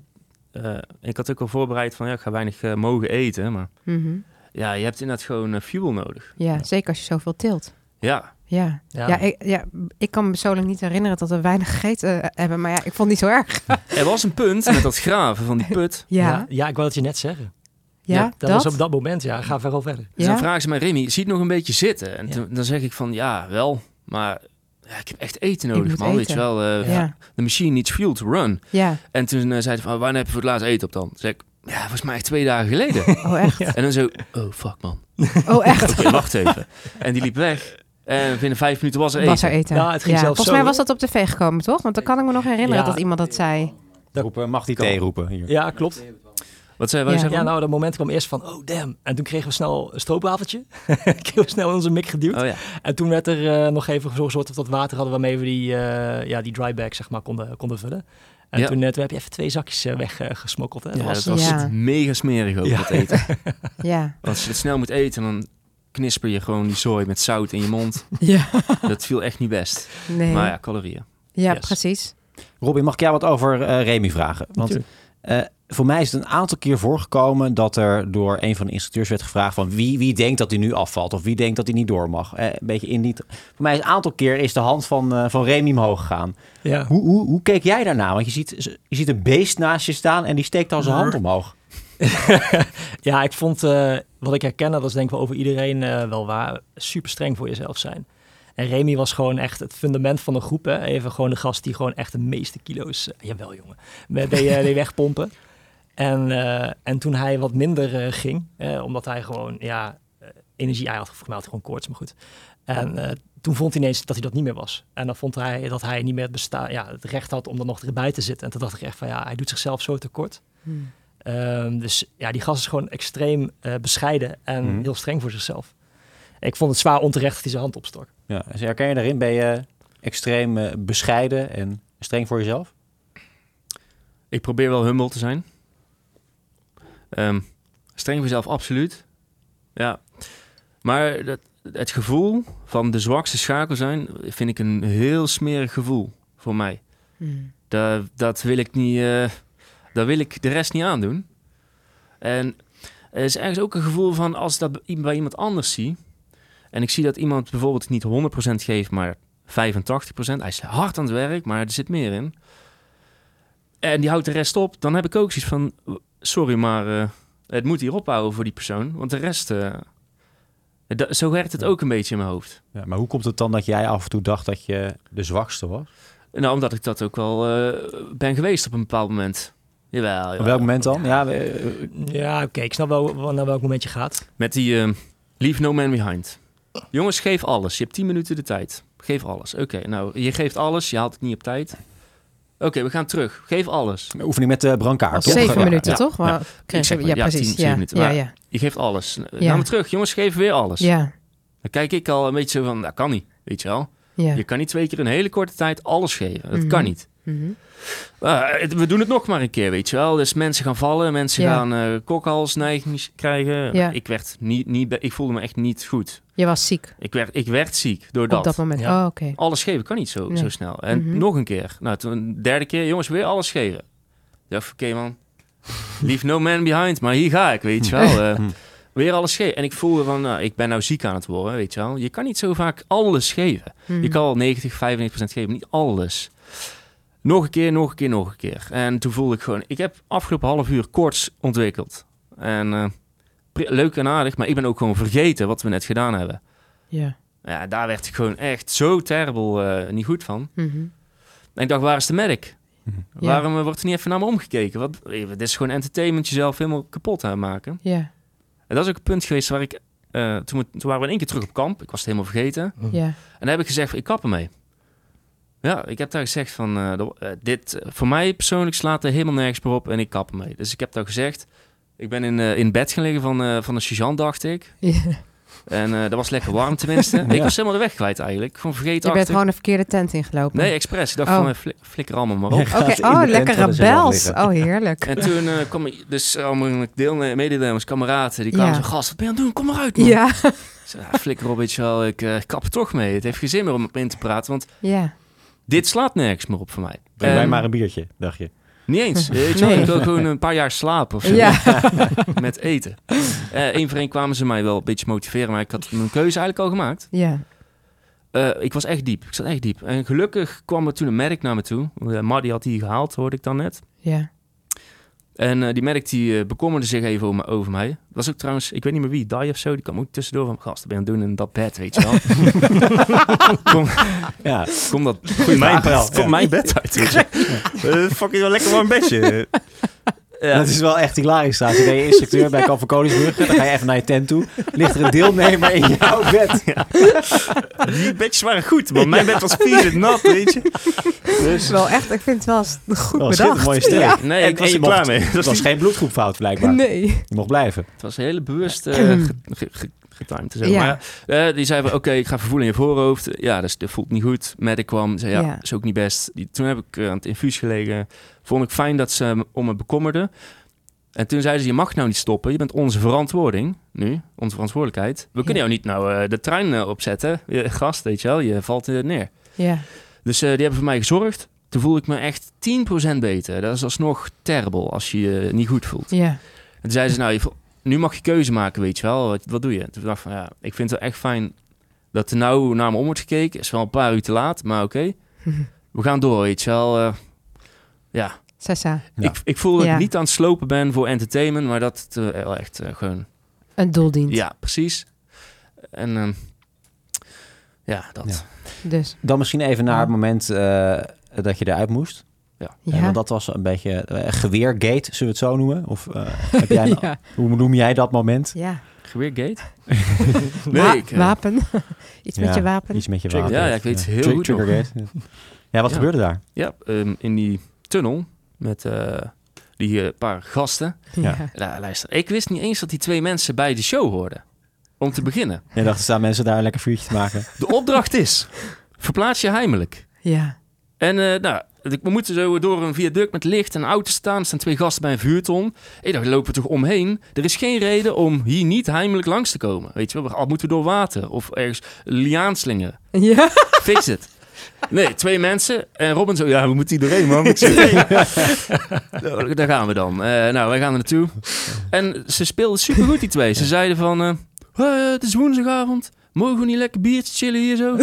Eh, ik had ook al voorbereid van, ja, ik ga weinig eh, mogen eten. Maar Mhm. ja, je hebt inderdaad gewoon eh, fuel nodig. ja, zeker als je zoveel tilt. Ja, Ja. Ja. Ja, ik, ja, ik kan me persoonlijk niet herinneren dat we weinig gegeten hebben. Maar ja, ik vond het niet zo erg. <laughs> er was een punt met dat graven van die <laughs> put. Ja, Ja, ja, ik wou het je net zeggen. ja, dat, dat. was op dat moment, ja. Ga vooral verder. Dus dan vragen ze mij, Remy, zie je het nog een beetje zitten? En Ja. toen, dan zeg ik van, ja, wel. Maar ja, ik heb echt eten nodig, man. Weet je wel, eh, ja, the machine needs fuel to run. ja. En toen uh, zei hij van, wanneer heb je voor het laatst eten op dan? Toen zei ik, ja, volgens mij echt twee dagen geleden. <laughs> Oh, echt? <laughs> En dan zo, oh fuck man. <laughs> Oh, echt? Oké, wacht even. En die liep weg. En binnen vijf minuten was er eten. Was er eten? Ja, het ging zelfs Volgens mij was dat op tv gekomen, toch? Want dan kan ik me nog herinneren Ja. dat iemand dat zei. Roepen, mag die thee roepen? Hier. Ja, klopt. Wat zei wij? Ja. zeggen Ja, nou, dat moment kwam eerst van, oh damn. En toen kregen we snel een stroopwafeltje. <laughs> kregen we snel in onze mik geduwd. Oh ja. En toen werd er eh, nog even gezorgd dat we wat water hadden waarmee we die, eh ja, die dry bag zeg maar, konden, konden vullen. En Ja. toen, eh, toen heb je even twee zakjes weggesmokkeld. hè. Ja, dat was, dat was Ja. mega smerig ook, Ja. dat eten. <laughs> Ja. Als je het snel moet eten, dan knisper je gewoon die zooi met zout in je mond. Ja. Dat viel echt niet best. Nee. Maar ja, calorieën. ja, Yes. precies. Robin, mag ik jou wat over Remy vragen? Want eh, voor mij is het een aantal keer voorgekomen dat er door een van de instructeurs werd gevraagd van wie, wie denkt dat hij nu afvalt of wie denkt dat hij niet door mag. Eh, een beetje in die. Voor mij is een aantal keer is de hand van, eh, van Remy omhoog gegaan. ja. Hoe, hoe, hoe keek jij daarna? Want je ziet, je ziet een beest naast je staan en die steekt al zijn hand omhoog. <laughs> ja, ik vond eh, wat ik herken, dat is denk ik wel over iedereen wel waar, super streng voor jezelf zijn. En Remy was gewoon echt het fundament van de groep. Hè? Even gewoon de gast die gewoon echt de meeste kilo's, eh, jawel jongen, deed, eh, deed wegpompen. En, eh, en toen hij wat minder ging, eh, omdat hij gewoon, ja, energie, hij had volgens mij had gewoon koorts, maar goed. En eh, toen vond hij ineens dat hij dat niet meer was. En dan vond hij dat hij niet meer het, besta- ja, het recht had om er nog erbij te zitten. En toen dacht ik echt van, ja, hij doet zichzelf zo tekort. Hmm. Ehm, dus ja, die gast is gewoon extreem eh, bescheiden en Mhm. heel streng voor zichzelf. Ik vond het zwaar onterecht dat hij zijn hand opstok. Ja, dus herken je daarin? Ben je extreem eh, bescheiden en streng voor jezelf? Ik probeer wel humble te zijn. Ehm, streng voor jezelf, absoluut. Ja. Maar dat, het gevoel van de zwakste schakel zijn, vind ik een heel smerig gevoel voor mij. Hmm. Dat, dat wil ik niet, eh dat wil ik de rest niet aandoen. En er is ergens ook een gevoel van als ik dat bij iemand anders zie. En ik zie dat iemand bijvoorbeeld niet 100% geeft, maar 85%. Hij is hard aan het werk, maar er zit meer in. En die houdt de rest op. Dan heb ik ook zoiets van, sorry, maar eh, het moet hier ophouden voor die persoon. Want de rest, eh, zo werkt het ook een beetje in mijn hoofd. Ja, maar hoe komt het dan dat jij af en toe dacht dat je de zwakste was? Nou, omdat ik dat ook wel eh, ben geweest op een bepaald moment. Jawel, jawel. Op welk moment dan? Ja, Ja, oké, ik snap wel naar welk moment je gaat. Met die eh, Leave No Man Behind. Jongens, geef alles. Je hebt 10 minuten de tijd. Geef alles. Oké, nou, je geeft alles. Je haalt het niet op tijd. Oké, we gaan terug. Geef alles. oefening met de brancard. Al toch? zeven minuten, ja. toch? Maar Ja. kreeg Ik zeg je- maar, ja, ja, precies. tien, ja, minuten. ja, Je geeft alles. Ja. Gaan we terug. Jongens, geef weer alles. ja, Dan kijk ik al een beetje zo van, dat kan niet. Weet je wel? ja. Je kan niet twee keer in een hele korte tijd alles geven. Dat Mhm. kan niet. We doen het nog maar een keer, weet je wel. Dus mensen gaan vallen, mensen Ja. gaan eh kokhalsneiging krijgen. Ja. Ik, werd niet, niet, ik voelde me echt niet goed. Je was ziek Ik werd, ik werd ziek door op dat. dat moment. Ja. Oh, oké. Alles geven kan niet zo, Nee. zo snel. En Mhm. nog een keer. Nou, toen derde keer, jongens, weer alles geven. Ik dacht, oké man, leave no man behind. Maar hier ga ik, weet je wel. eh, <laughs> weer alles geven. En ik voelde van, nou, ik ben nou ziek aan het worden, weet je wel. Je kan niet zo vaak alles geven. Mhm. Je kan al 90, 95% geven, niet alles. Nog een keer, nog een keer, nog een keer. En toen voelde ik gewoon... Ik heb afgelopen half uur koorts ontwikkeld. En eh, leuk en aardig, maar ik ben ook gewoon vergeten wat we net gedaan hebben. Ja. Ja, daar werd ik gewoon echt zo terrible eh, niet goed van. Mhm. En ik dacht, waar is de medic? Mhm. Ja. Waarom eh, wordt er niet even naar me omgekeken? Wat, eh, dit is gewoon entertainment jezelf helemaal kapot aan maken. Ja, En dat is ook een punt geweest waar ik... eh, toen, we- toen waren we in één keer terug op kamp. Ik was het helemaal vergeten. ja. En daar heb ik gezegd, ik kap ermee. Ja, ik heb daar gezegd van, eh, eh, dit eh, voor mij persoonlijk slaat er helemaal nergens meer op en ik kap ermee. Dus ik heb daar gezegd, ik ben in, eh, in bed gaan liggen van, eh, van een sergeant, dacht ik. <laughs> Ja. En eh, dat was lekker warm tenminste. <laughs> Ik was helemaal de weg kwijt eigenlijk. Gewoon Je vergeten bent gewoon de verkeerde tent ingelopen. Nee, expres. Ik dacht Oh. van, fli- flikker allemaal maar op. Oké, oh, lekker rebels. Oh, heerlijk. En toen eh, kwam ik, dus allemaal deel, mededelers, kameraden, die kwamen Ja. zo, gast, wat ben je aan het doen? Kom maar uit, man. Ja, Ik zei, flikker op, weet je wel, ik eh, kap er toch mee. Het heeft geen zin meer om op in te praten, want ja. Dit slaat nergens meer op voor mij. Breng mij En- maar een biertje, dacht je. Niet eens. <laughs> Weet je wel, Nee. Ik wil gewoon een paar jaar slapen of zo. Ja. <laughs> Met eten. Eén voor één kwamen ze mij wel een beetje motiveren, maar ik had mijn keuze eigenlijk al gemaakt. Ja. Eh, ik was echt diep. Ik zat echt diep. En gelukkig kwam er toen een medic naar me toe. Uh, Maddy had die gehaald, hoorde ik dan net. Ja. En eh, die medic die eh, bekommerde zich even over, over mij. Dat was ook trouwens, ik weet niet meer wie, Die of zo. Die kwam ook tussendoor van, gast, ben je aan het doen in dat bed, weet je wel. <laughs> kom, Ja, kom dat Goeie mijn, kom <laughs> Ja. mijn bed uit, weet je. Eh, fucking wel lekker warm bedje. <laughs> Ja. dat is wel echt hilarisch. Staat je ben je instructeur bij <laughs> Kamp van. Dan ga je even naar je tent toe. Ligt er een deelnemer in jouw <laughs> bed. Die bedjes waren goed, maar mijn bed was vies en nat, weet je. Dus Wel echt, ik vind het wel goed wel een bedacht. mooie streek. Ja. Nee, En- ik was er klaar mocht- mee. Het was geen bloedgroepfout blijkbaar. Nee. Je mocht blijven. Het was heel bewust <clears throat> eh, ge- ge- ge- getimed. Zo. Ja. Maar eh, die zei van, oké, ik ga vervoelen in je voorhoofd. Ja, dus dat voelt niet goed. Medic kwam, zei ja, Ja. is ook niet best. Die, toen heb ik eh, aan het infuus gelegen. Vond ik fijn dat ze om me bekommerden. En toen zeiden ze, je mag nou niet stoppen. Je bent onze verantwoording nu, onze verantwoordelijkheid. We kunnen jou niet nou eh, de trein opzetten. Je gast, weet je wel, je valt neer. Ja. Dus die hebben voor mij gezorgd. Toen voelde ik me echt 10% beter. Dat is alsnog terrible als je je niet goed voelt. Ja. En toen zeiden ze, nou, je, nu mag je keuze maken, weet je wel. Wat, wat doe je? En toen dacht ik van, ja, ik vind het echt fijn dat er nou naar me om wordt gekeken. Is wel een paar uur te laat, maar oké. <laughs> We gaan door, weet je wel. Eh, ja, Sessa, Ja. ik, ik voel dat Ja. ik niet aan het slopen ben voor entertainment, maar dat het eh, wel echt eh, gewoon... een doel dient. Ja, precies. En ehm, ja, dat. Ja. Dus, Dan misschien even naar het moment eh, dat je eruit moest. Ja. ja. Want dat was een beetje eh, geweergate, zullen we het zo noemen? Of eh, heb jij <laughs> een- ja. hoe noem jij dat moment? ja. Geweergate? <laughs> Wa- ik, eh, wapen. <laughs> Iets met Ja, je wapen. Iets met je wapen. Ja, ja, ik weet Ja. heel goed. Triggergate. Ja, wat Ja. gebeurde daar? Ja, ehm, in die tunnel met eh, die paar gasten. Ja. Ja, luister, ik wist niet eens dat die twee mensen bij de show hoorden. Om te beginnen. Je dacht, er staan mensen daar een lekker vuurtje te maken. De opdracht is, verplaats je heimelijk. Ja. En eh, nou, we moeten zo door een viaduct met licht en auto staan. Er staan twee gasten bij een vuurton. Ik dacht, lopen we toch omheen? Er is geen reden om hier niet heimelijk langs te komen. Weet je wel, al moeten we door water of ergens liaan slingeren. <laughs> Ja. Fix het. Nee, twee mensen. En Robin zo, ja, we moeten hier doorheen, man. <laughs> Ik. <laughs> Nou, Daar gaan we dan. Eh, nou, wij gaan er naartoe. En ze speelden supergoed, die twee. Ze zeiden van, "Hé, het is woensdagavond. Mogen we niet lekker biertje chillen hier zo?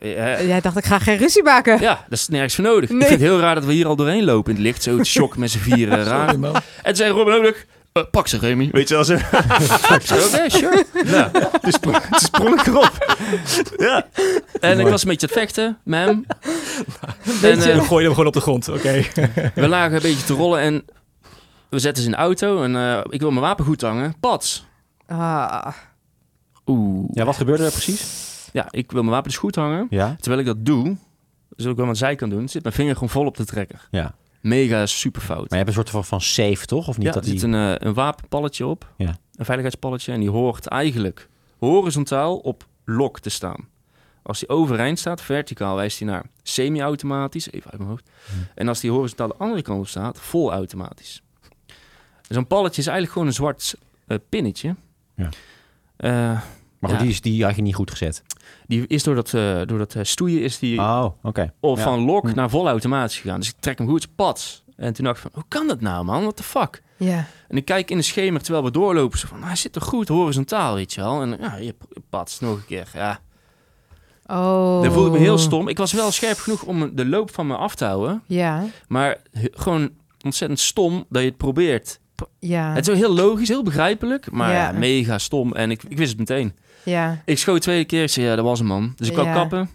Ja, ja, Jij dacht, ik ga geen ruzie maken. ja, dat is nergens voor nodig. Nee. Ik vind het heel raar dat we hier al doorheen lopen in het licht. Zo het <laughs> shock met z'n vieren. Raar. En toen zei Robin ook nog, "Eh, pak ze Remy. Weet je wel zei, <laughs> Oké, sure. Dus sprong, ik erop. Ja. En ik was een beetje aan het vechten met hem. En Beetje- eh, Dan gooi je hem gewoon op de grond. Oké. <laughs> we lagen een beetje te rollen en we zetten ze in de auto. En eh, ik wil mijn wapen goed hangen. Pats. Ah. Oeh. Ja, wat gebeurde er precies? Ja, ik wil mijn wapen dus goed hangen. Ja. Terwijl ik dat doe, dus ook wel aan zij kan doen, zit mijn vinger gewoon vol op de trekker. Ja. Mega super fout. Maar je hebt een soort van, van safe, toch? Of niet? Ja, dat er die... zit een, eh, een wapenpalletje op. Ja. Een veiligheidspalletje. En die hoort eigenlijk horizontaal op lok te staan. Als die overeind staat, verticaal, wijst hij naar semi-automatisch. Even uit mijn hoofd. Hmm. En als die horizontaal de andere kant op staat, vol automatisch. Zo'n palletje is eigenlijk gewoon een zwart eh, pinnetje. Ja. Eh, Maar goed, ja. die, is, die had je niet goed gezet. Die is door dat, eh, door dat eh, stoeien is die Oh, oké. of Ja. van lok Hm. naar vol automatisch gegaan. Dus ik trek hem goed, pats. En toen dacht ik van, hoe kan dat nou man? What the fuck? Ja. En ik kijk in de schemer terwijl we doorlopen. Zo van, hij zit er goed horizontaal, weet je wel. En ja, je pats nog een keer. Ja, Oh. dan voel ik me heel stom. Ik was wel scherp genoeg om de loop van me af te houden. Ja. Maar gewoon ontzettend stom dat je het probeert Ja, Het is ook heel logisch, heel begrijpelijk, maar ja, mega stom. En ik, ik wist het meteen. Ja. Ik schoot de tweede keer, ik zei, ja, dat was een man. Dus ik wou Ja. kappen.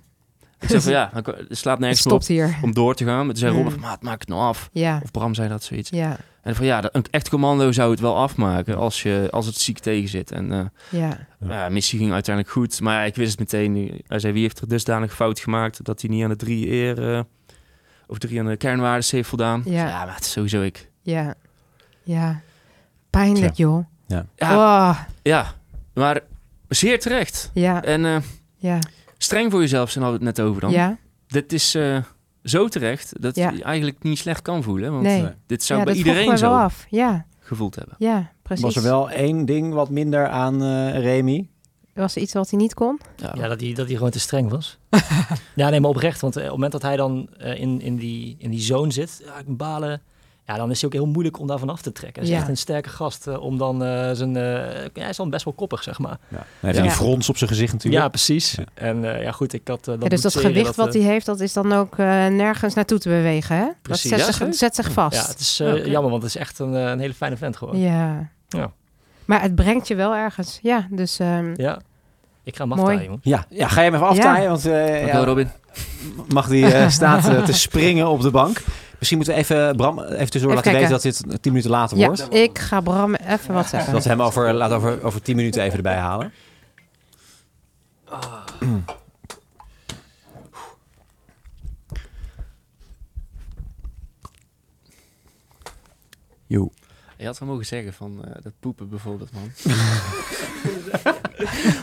Ik zei van, ja, <laughs> het slaat Het nergens op hier. om door te gaan. Maar toen zei Mm. Robert, maat, maak het nou af. Ja, Of Bram zei dat, zoiets. ja, En van, ja, een echt commando zou het wel afmaken als, je, als het ziek tegen zit. En eh, ja. ja, missie ging uiteindelijk goed. Maar ja, ik wist het meteen. Hij zei, wie heeft er dusdanig fout gemaakt dat hij niet aan de drie eer... eh, of drie aan de kernwaarden heeft voldaan. Ja. ja maar het is sowieso ik. Ja, ja. Pijnlijk, joh. Ja, Oh, ja, maar zeer terecht. ja, En eh, ja, streng voor jezelf, zijn we het net over dan. ja. Dit is eh, zo terecht dat Ja. je eigenlijk niet slecht kan voelen. Want Nee. Dit zou ja, bij iedereen zo af. Ja, gevoeld hebben. ja, precies. Was er wel één ding wat minder aan eh Remy? Was er iets wat hij niet kon? Ja. Ja, dat hij, dat hij gewoon te streng was. <laughs> ja, nee, maar oprecht. Want op het moment dat hij dan in, in, die, in die zone zit, ja, ik balen. Ja, dan is hij ook heel moeilijk om daar vanaf te trekken. Hij is Ja. echt een sterke gast eh, om dan eh, zijn... eh, ja, hij is dan best wel koppig, zeg maar. Ja. Hij heeft Ja. die frons op zijn gezicht natuurlijk. Ja, precies. Ja. En eh, ja, goed, ik had dat Ja, dus dat gewicht wat hij heeft, dat is dan ook eh, nergens naartoe te bewegen, hè? Precies. Dat Ja, zet, zich, zo? zet zich vast. Ja, het is jammer, want het is echt een, een hele fijne vent gewoon. Ja. Ja. Maar het brengt je wel ergens. Ja, dus ehm, Ja. Ik ga hem aftaaien. Ja, ja, ga je hem even aftaaien? Want eh, ja, Robin. mag die staat te <laughs> springen op de bank. Misschien moeten we even Bram even tussendoor Even laten weten dat dit tien minuten later ja, wordt. ik ga Bram even wat zeggen. Dat we hem over, laat over, over tien minuten even erbij halen. Jo. Je had wel mogen zeggen van eh, dat poepen bijvoorbeeld, man. <laughs>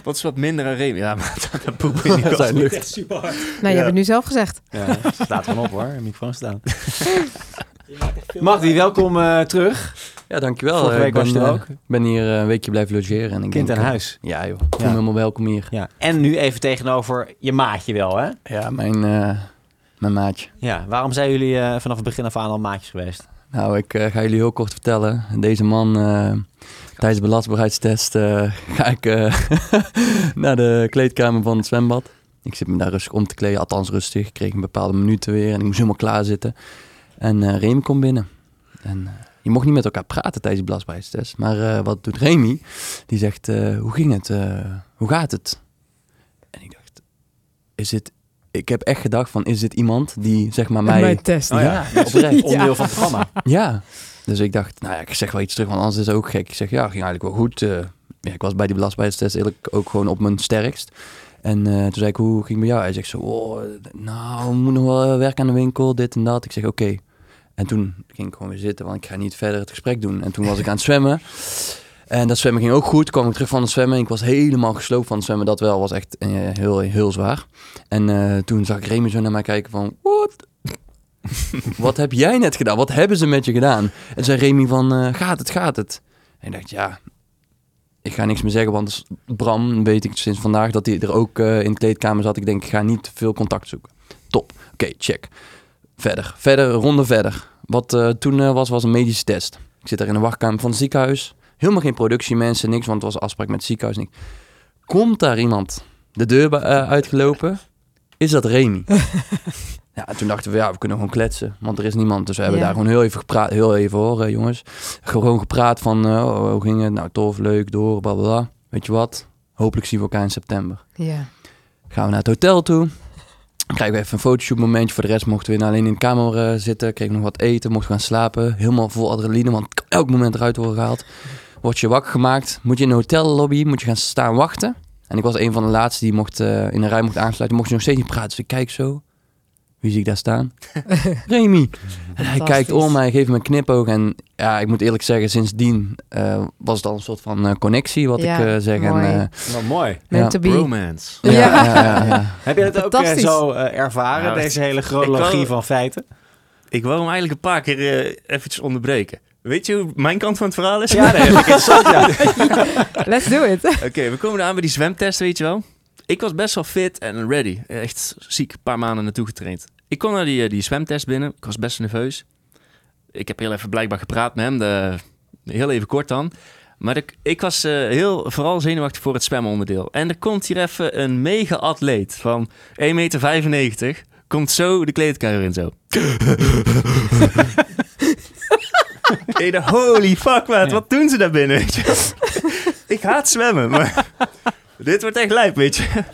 wat is wat minder aan Remy? Ja, maar dat, dat poepen in die zijn kast. lucht. Nou, je hebt het nu zelf gezegd. Ja, staat gewoon op hoor, de microfoon staan. <laughs> Magdi, welkom eh, terug. Ja, dankjewel. Vorige Eh, week ik was ben, je er eh, ook. ben hier een weekje blijven logeren. En ik Kind denk, aan huis. Ja joh, ik voel Ja. me helemaal welkom hier. Ja. En nu even tegenover je maatje wel, hè? Ja, mijn, eh, mijn maatje. Ja, waarom zijn jullie eh, vanaf het begin af aan al maatjes geweest? Nou, ik eh, ga jullie heel kort vertellen. Deze man, eh, tijdens de belastbaarheidstest eh, <laughs> ga ik <laughs> naar de kleedkamer van het zwembad. Ik zit me daar rustig om te kleden, althans rustig. Ik kreeg een bepaalde minuten weer en ik moest helemaal klaar zitten. En Remy komt binnen. En je mocht niet met elkaar praten tijdens de belastbaarheidstest. Maar wat doet Remy? Die zegt, hoe ging het? Hoe gaat het? En ik dacht, is dit... Ik heb echt gedacht van, is dit iemand die zeg maar mij... Mijn test. Oh ja, oprecht. onderdeel van het programma. Ja, dus ik dacht, nou ja, ik zeg wel iets terug, want anders is het ook gek. Ik zeg, ja, ging eigenlijk wel goed. eh. ja, ik was bij die belastbaarheidstest eigenlijk ook gewoon op mijn sterkst. En eh, toen zei ik, hoe ging het bij jou? Hij zegt zo, oh, nou, we moeten nog wel werken aan de winkel, dit en dat. Ik zeg, oké. En toen ging ik gewoon weer zitten, want ik ga niet verder het gesprek doen. En toen was ik aan het zwemmen. En dat zwemmen ging ook goed. Kwam ik terug van het zwemmen. Ik was helemaal gesloopt van het zwemmen. Dat wel was echt eh, heel, heel zwaar. En eh, toen zag ik Remy zo naar mij kijken van... What? <laughs> Wat heb jij net gedaan? Wat hebben ze met je gedaan? En zei Remy van... eh, gaat het, gaat het? En ik dacht, ja... Ik ga niks meer zeggen, want Bram weet ik sinds vandaag dat hij er ook in de kleedkamer zat. Ik denk, ik ga niet veel contact zoeken. Top. Oké, check. Verder. Verder, ronde verder. Wat toen was, was een medische test. Ik zit daar in de wachtkamer van het ziekenhuis. Helemaal geen productiemensen, niks, want het was afspraak met het ziekenhuis. Niks. Komt daar iemand de deur eh, uitgelopen? Is dat Remy? <laughs> ja, en toen dachten we, ja, we kunnen gewoon kletsen, want er is niemand. Dus we hebben Ja. daar gewoon heel even gepraat, heel even hoor, eh, jongens. Gewoon gepraat van, eh, oh, hoe ging het? Nou, tof, leuk, door, bla bla. Weet je wat? Hopelijk zien we elkaar in september. Ja. Gaan we naar het hotel toe. Krijgen we even een fotoshoot momentje. Voor de rest mochten we alleen in de kamer zitten. Kregen nog wat eten. Mochten gaan slapen. Helemaal vol adrenaline. Want elk moment eruit worden gehaald. Word je wakker gemaakt. Moet je in de hotellobby. Moet je gaan staan wachten. En ik was een van de laatste die mocht, eh, in een rij mocht aansluiten. Mocht je nog steeds niet praten. Dus ik kijk zo. Wie zie ik daar staan? <laughs> Remy. En hij kijkt om mij, geeft me een knipoog. En ja, ik moet eerlijk zeggen, sindsdien eh, was het al een soort van eh, connectie, wat Ja, ik eh, zeg. mooi. En, eh, Wat mooi. Ja. Romance. ja, Ja. ja, ja, ja. <laughs> Heb je dat ook eh, Fantastisch. zo eh, ervaren, Ja, deze hele chronologie wou- van feiten? Ik wou hem eigenlijk een paar keer eh, eventjes onderbreken. Weet je hoe mijn kant van het verhaal is? Ja, nee, ja. <laughs> Let's do it. Oké, we komen aan bij die zwemtest, weet je wel. Ik was best wel fit en ready. Echt ziek, een paar maanden naartoe getraind. Ik kom naar die, eh, die zwemtest binnen. Ik was best nerveus. Ik heb heel even blijkbaar gepraat met hem. De, heel even kort dan. Maar ik, ik was eh, heel, vooral zenuwachtig voor het zwemonderdeel. En er komt hier even een mega-atleet van 1,95 meter. Komt zo de kleedkamer in zo. <laughs> <laughs> ik dacht, holy fuck, man, Ja. wat doen ze daar binnen? Weet je? <laughs> ik haat zwemmen, maar <laughs> dit wordt echt lijp, weet je.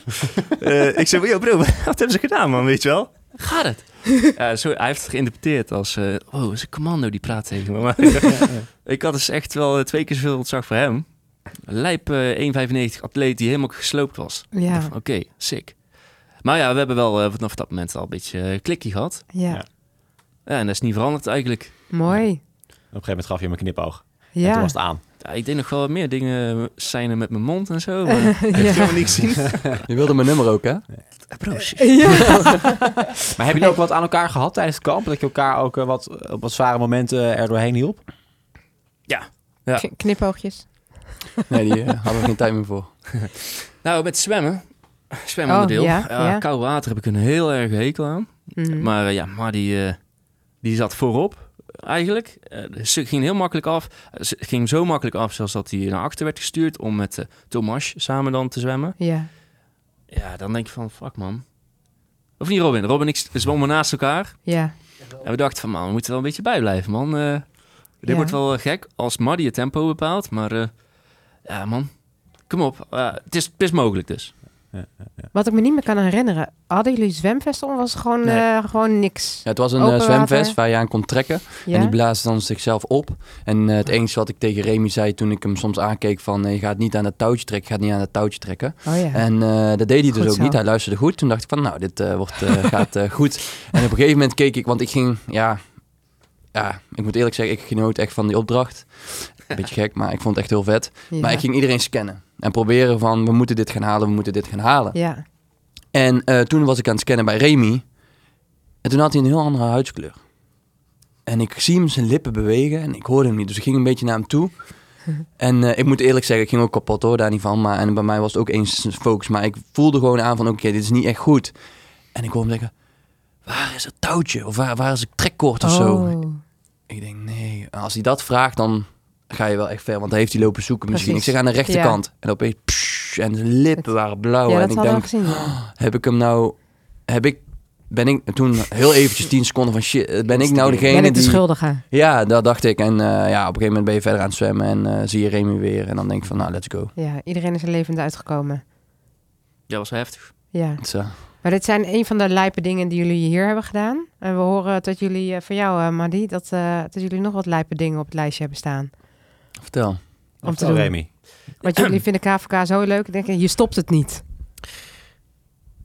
Eh, ik zei, yo bro, wat hebben ze gedaan, man, weet je wel? Gaat het? Ja, zo, hij heeft het geïnterpreteerd als, eh oh, is een commando die praat tegen me. Maar ik had dus echt wel eh, twee keer zoveel ontzag voor hem. Lijp eh 1,95 atleet die helemaal gesloopt was. Ja, Oké, sick. Maar ja, we hebben wel eh, vanaf dat moment al een beetje eh, klikkie gehad. ja. Ja. Ja, en dat is niet veranderd eigenlijk. mooi. Op een gegeven moment gaf je hem een knipoog. En toen Ja. was het aan. Ja, ik deed nog wel meer dingen zijn met mijn mond en zo. Maar <laughs> ik heb ja. helemaal niet gezien. <laughs> Je wilde mijn nummer ook, hè? Shit. ja. <laughs> Maar heb je ook wat aan elkaar gehad tijdens het kamp? Dat je elkaar ook eh, wat, op wat zware momenten er doorheen hielp? Ja. K- Knipoogjes. Nee, die eh, hadden we geen tijd meer voor. Nou, met zwemmen. Zwemonderdeel. Oh, ja, ja, ja. Koud water heb ik een heel erg hekel aan. Mhm. Maar eh, ja, maar die, eh, die zat voorop eigenlijk. Eh, ze ging heel makkelijk af. Ze ging zo makkelijk af zelfs dat hij naar achter werd gestuurd om met eh, Thomas samen dan te zwemmen. Ja. Ja, dan denk je van, fuck man. Of niet Robin? Robin en ik zwommen naast elkaar. Ja. En we dachten van, man, we moeten wel een beetje bijblijven, man. Eh, dit Ja. wordt wel gek als Maddy het tempo bepaalt. Maar ja, man, kom op. Het, is, het is mogelijk dus. Wat ik me niet meer kan herinneren. Hadden jullie zwemvesten of was het gewoon, Nee. eh, gewoon niks? Ja, het was een water. zwemvest waar je aan kon trekken. Ja? En die blaasde dan zichzelf op. En eh, het enige wat ik tegen Remy zei toen ik hem soms aankeek van... nee, je gaat niet aan het touwtje trekken, je gaat niet aan het touwtje trekken. Oh ja. En eh, dat deed hij dus Goed ook zo. niet. Hij luisterde goed. Toen dacht ik van, nou, dit wordt, <laughs> gaat goed. En op een gegeven moment keek ik, want ik ging, ja... Ja, ik moet eerlijk zeggen, ik genoot echt van die opdracht. Een beetje gek, maar ik vond het echt heel vet. ja. Maar ik ging iedereen scannen. En proberen van, we moeten dit gaan halen, we moeten dit gaan halen. Ja. En eh, toen was ik aan het scannen bij Remy. En toen had hij een heel andere huidskleur. En ik zie hem zijn lippen bewegen en ik hoorde hem niet. Dus ik ging een beetje naar hem toe. <laughs> En eh, ik moet eerlijk zeggen, ik ging ook kapot hoor, daar niet van. Maar, en bij mij was het ook eens focus. Maar ik voelde gewoon aan van, oké, dit is niet echt goed. En ik hoorde hem zeggen, waar is het touwtje? Of waar, waar is het trekkoord of zo? Oh. Ik denk, nee. Als hij dat vraagt, dan ga je wel echt ver. Want dan heeft hij lopen zoeken misschien. Precies. Ik zeg aan de rechterkant. En opeens, psh, en zijn lippen waren blauw. Ja, en ik denk, gezien. ja. heb ik hem nou... Heb ik... Ben ik toen heel eventjes 10 seconden van shit, ben ik nou degene Ben ik de die... schuldige? Ja, dat dacht ik. En eh, ja, op een gegeven moment ben je verder aan het zwemmen en eh, zie je Remy weer. En dan denk ik van, nou, let's go. Ja, iedereen is er levend uitgekomen. Ja, was heftig. Ja. Eh, Maar dit zijn een van de lijpe dingen die jullie hier hebben gedaan. En we horen dat jullie, eh, van jou uh, Madi, dat, eh, dat jullie nog wat lijpe dingen op het lijstje hebben staan. Vertel. Om te doen. Remy. Want jullie vinden KVK zo leuk. Denk je, je stopt het niet.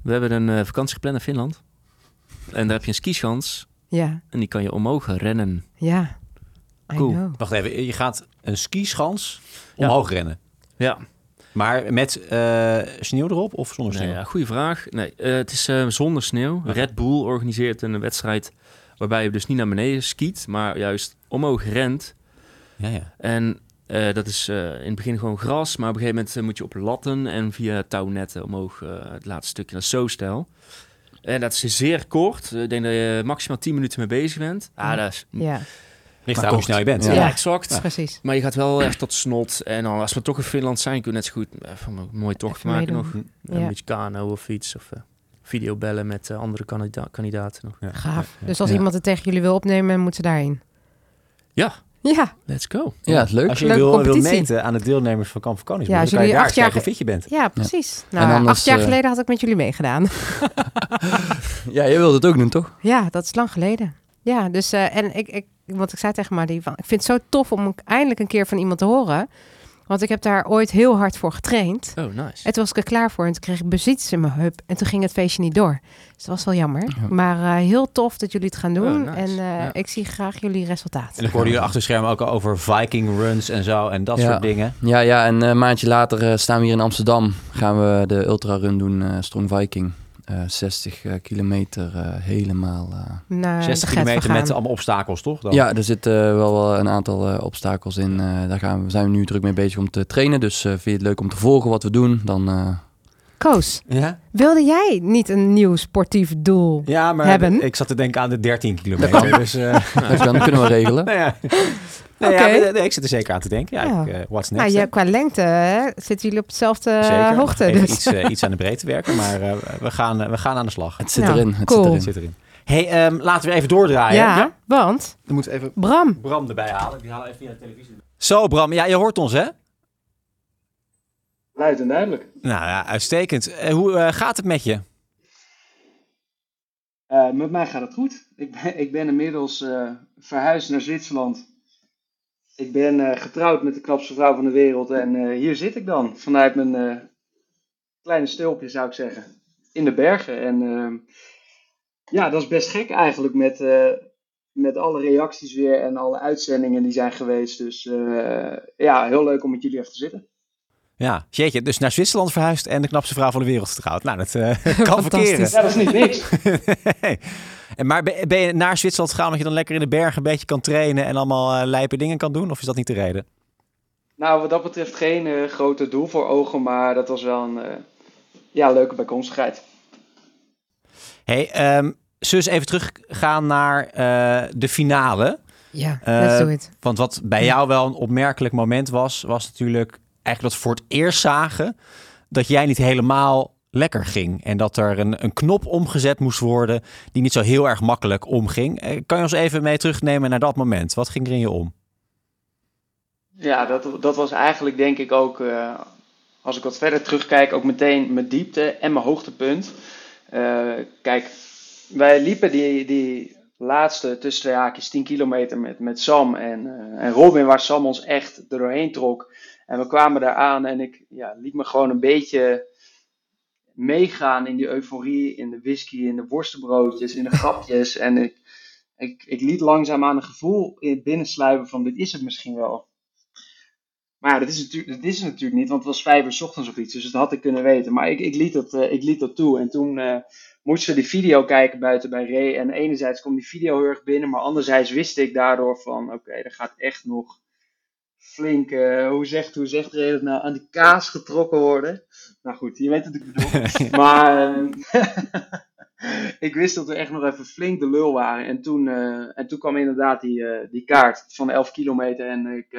We hebben een eh, vakantie gepland in Finland. En daar heb je een skischans. Ja, En die kan je omhoog rennen. ja. I Cool. know. Wacht even, je gaat een skischans omhoog rennen. Ja, Maar met eh, sneeuw erop of zonder sneeuw? nee, ja goede vraag. Nee, eh, het is eh, zonder sneeuw. Red Bull organiseert een wedstrijd waarbij je dus niet naar beneden skiet, maar juist omhoog rent. Ja, ja. En eh, dat is eh, in het begin gewoon gras, maar op een gegeven moment eh, moet je op latten en via touwnetten omhoog het laatste stukje naar zo stijl. En dat is zeer kort. Ik denk dat je maximaal 10 minuten mee bezig bent. Ah, dat is... Ja, Ligt daar hoe snel je bent. Ja, Ja. exact. precies. Maar je gaat wel echt tot snot. En dan, als we toch in Finland zijn, kun je net zo goed even een mooie tocht Even maken nog. Ja. Een beetje kano of iets. Of videobellen met andere kandidaat, kandidaten nog. Ja. Gaaf. Ja. Dus als Ja. iemand het tegen jullie wil opnemen, moeten ze daarheen. Ja, Ja, let's go. Ja, het leuk. Als je Leuke wil, meten aan de deelnemers van Kamp van Koningsbrug, Ja, als dan kan je jullie daar acht jaar hoe fit je bent. ja precies. Nou, anders, acht jaar eh, geleden had ik met jullie meegedaan. <laughs> <laughs> Ja, jij wilde het ook doen, toch? Ja, dat is lang geleden. Ja, dus eh, en ik, ik, want ik zei tegen Madi van, ik vind het zo tof om eindelijk een keer van iemand te horen. Want ik heb daar ooit heel hard voor getraind. Oh, nice. En toen was ik er klaar voor en toen kreeg ik bezits in mijn heup. En toen ging het feestje niet door. Dus dat was wel jammer. Ja. Maar eh, heel tof dat jullie het gaan doen. Oh, nice. En eh, Ja. ik zie graag jullie resultaat. En ik hoorde jullie achter schermen ook al over Viking runs en zo en dat Ja. soort dingen. Ja, ja, en een maandje later eh, staan we hier in Amsterdam. Gaan we de ultrarun doen, eh Strong Viking. Eh 60 eh, kilometer eh, helemaal... eh, Naar 60 de Gert kilometer met allemaal obstakels, toch? Dan? Ja, er zitten wel wel een aantal eh, obstakels in. Eh, daar gaan we, zijn we nu druk mee bezig om te trainen. Dus eh, vind je het leuk om te volgen wat we doen? Dan eh, Koos, Ja? wilde jij niet een nieuw sportief doel? Ja, maar Hebben. ik zat te denken aan de 13 kilometer. Dus, eh, <laughs> dus dan kunnen we regelen. nou ja. <laughs> Nee, Oké. ja, nee, ik zit er zeker aan te denken. Ja, Ja. Ik, eh, what's next? Nou, hè? ja, qua lengte hè, zitten jullie op hetzelfde Zeker. hoogte. Even Dus. iets, eh, iets aan de breedte werken, maar eh, we, gaan, eh, we gaan aan de slag. Het zit Nou, erin. Het cool. zit Het erin. zit erin. hey, ehm, laten we even doordraaien. Ja, want Dan moeten we even Bram, Bram erbij halen. Die halen even via de televisie. Zo, Bram. Ja, je hoort ons, hè? Luid en duidelijk. Nou ja, uitstekend. Eh, hoe eh, gaat het met je? Eh, met mij gaat het goed. Ik ben, ik ben inmiddels verhuisd naar Zwitserland. Ik ben getrouwd met de knapste vrouw van de wereld. En hier zit ik dan, vanuit mijn kleine stulpje zou ik zeggen. In de bergen. En ehm, ja, dat is best gek eigenlijk met, met alle reacties weer en alle uitzendingen die zijn geweest. Dus ja, heel leuk om met jullie even te zitten. Ja, jeetje. Dus naar Zwitserland verhuisd en de knapste vrouw van de wereld getrouwd. Nou, dat eh, <laughs> kan Fantastisch. verkeren. Ja, dat is niet niks. <laughs> Nee. en maar ben, je naar Zwitserland gegaan omdat je dan lekker in de bergen een beetje kan trainen en allemaal eh, lijpe dingen kan doen? Of is dat niet de reden? Nou, wat dat betreft geen eh, grote doel voor ogen, maar dat was wel een eh, ja, leuke bijkomstigheid. hey, ehm eens even teruggaan naar eh, de finale? ja, let's do it. Want wat bij jou wel een opmerkelijk moment was, was natuurlijk eigenlijk dat voor het eerst zagen dat jij niet helemaal lekker ging. En dat er een, een knop omgezet moest worden die niet zo heel erg makkelijk omging. Eh, Kan je ons even mee terugnemen naar dat moment? Wat ging er in je om? Ja, dat, dat was eigenlijk denk ik ook, eh, als ik wat verder terugkijk, ook meteen mijn diepte en mijn hoogtepunt. Eh, kijk, wij liepen die, die laatste tussen twee haakjes 10 kilometer met, met Sam en, en Robin, waar Sam ons echt doorheen trok. En we kwamen daar aan en ik ja, liet me gewoon een beetje meegaan in die euforie, in de whisky, in de worstenbroodjes, in de grapjes. En ik, ik, ik liet langzaam aan een gevoel in binnensluipen van dit is het misschien wel. Maar dat is, dat is het natuurlijk niet, want het was vijf uur ochtends of iets, dus dat had ik kunnen weten. Maar ik, ik, liet, dat, eh, ik liet dat toe. En toen eh, moesten we die video kijken buiten bij Ray. En enerzijds kwam die video heel erg binnen, maar anderzijds wist ik daardoor van, oké, er gaat echt nog flink, eh, hoe, zegt, hoe zegt dat nou, aan die kaas getrokken worden. Nou goed, je weet wat ik bedoel. <laughs> maar eh, <laughs> ik wist dat we echt nog even flink de lul waren. En toen, eh, en toen kwam inderdaad die, die kaart van de 11 kilometer. En ik,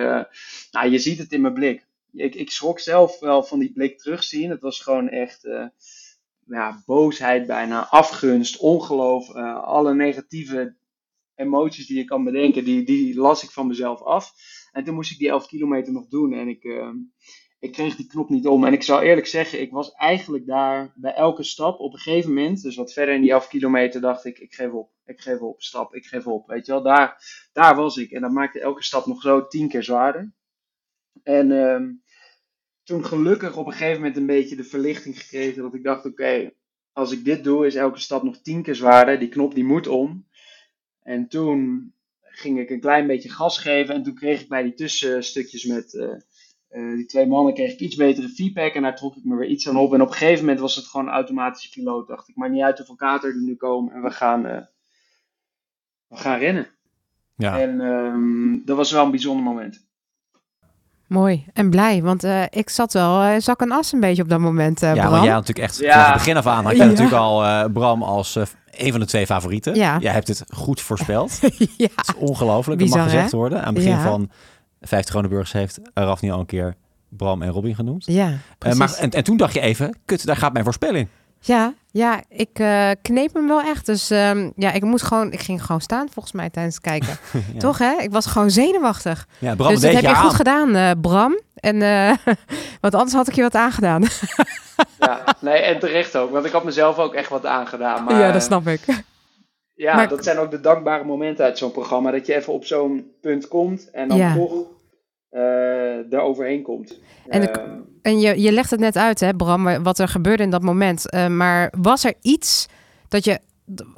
nou, je ziet het in mijn blik. Ik, ik schrok zelf wel van die blik terugzien. Het was gewoon echt ja, boosheid bijna, afgunst, ongeloof. alle negatieve emoties die je kan bedenken, die, die las ik van mezelf af. En toen moest ik die 11 kilometer nog doen. En ik, eh, ik kreeg die knop niet om. En ik zou eerlijk zeggen, ik was eigenlijk daar bij elke stap op een gegeven moment, dus wat verder in die 11 kilometer, dacht ik, ik geef op. Ik geef op, stap, ik geef op. Weet je wel, daar, daar was ik. En dat maakte elke stap nog zo tien keer zwaarder. En ehm, toen gelukkig op een gegeven moment een beetje de verlichting gekregen dat ik dacht, oké, als ik dit doe, is elke stap nog tien keer zwaarder. Die knop die moet om. En toen ging ik een klein beetje gas geven en toen kreeg ik bij die tussenstukjes met... eh, eh, die twee mannen kreeg ik iets betere feedback en daar trok ik me weer iets aan op. En op een gegeven moment was het gewoon een automatische piloot. Dacht ik, maar niet uit hoeveel kater er nu komen en we gaan, eh, we gaan rennen. Ja. En ehm, dat was wel een bijzonder moment. Mooi en blij, want eh, ik zat wel eh, zak en as een beetje op dat moment, eh ja, Bram. want jij had natuurlijk echt Ja. vanaf het begin af aan had je Ja. natuurlijk al eh, Bram als eh, een van de twee favorieten. Ja. Jij hebt het goed voorspeld. <laughs> ja. Het is ongelooflijk. Dat mag gezegd hè? worden. Aan het begin Ja. van 50 Groneburgs heeft Rafni al een keer Bram en Robin genoemd. Ja, Eh, maar, en, en toen dacht je even, kut, daar gaat mijn voorspelling. Ja, ja, ik eh, kneep hem wel echt. Dus ehm, ja, ik moest gewoon, ik ging gewoon staan volgens mij tijdens het kijken. <laughs> Ja. Toch hè? Ik was gewoon zenuwachtig. Ja, Bram dus dat heb je goed gedaan, eh, Bram. En eh, <laughs> want anders had ik je wat aangedaan. <laughs> Ja, nee, en terecht ook, want ik had mezelf ook echt wat aangedaan. Maar, ja, dat snap ik. Ja, Maar- dat zijn ook de dankbare momenten uit zo'n programma. Dat je even op zo'n punt komt en dan Ja. toch eh er overheen komt. En de- Ehm, En je, je legt het net uit, hè, Bram, wa- wat er gebeurde in dat moment. Eh, maar was er iets dat je,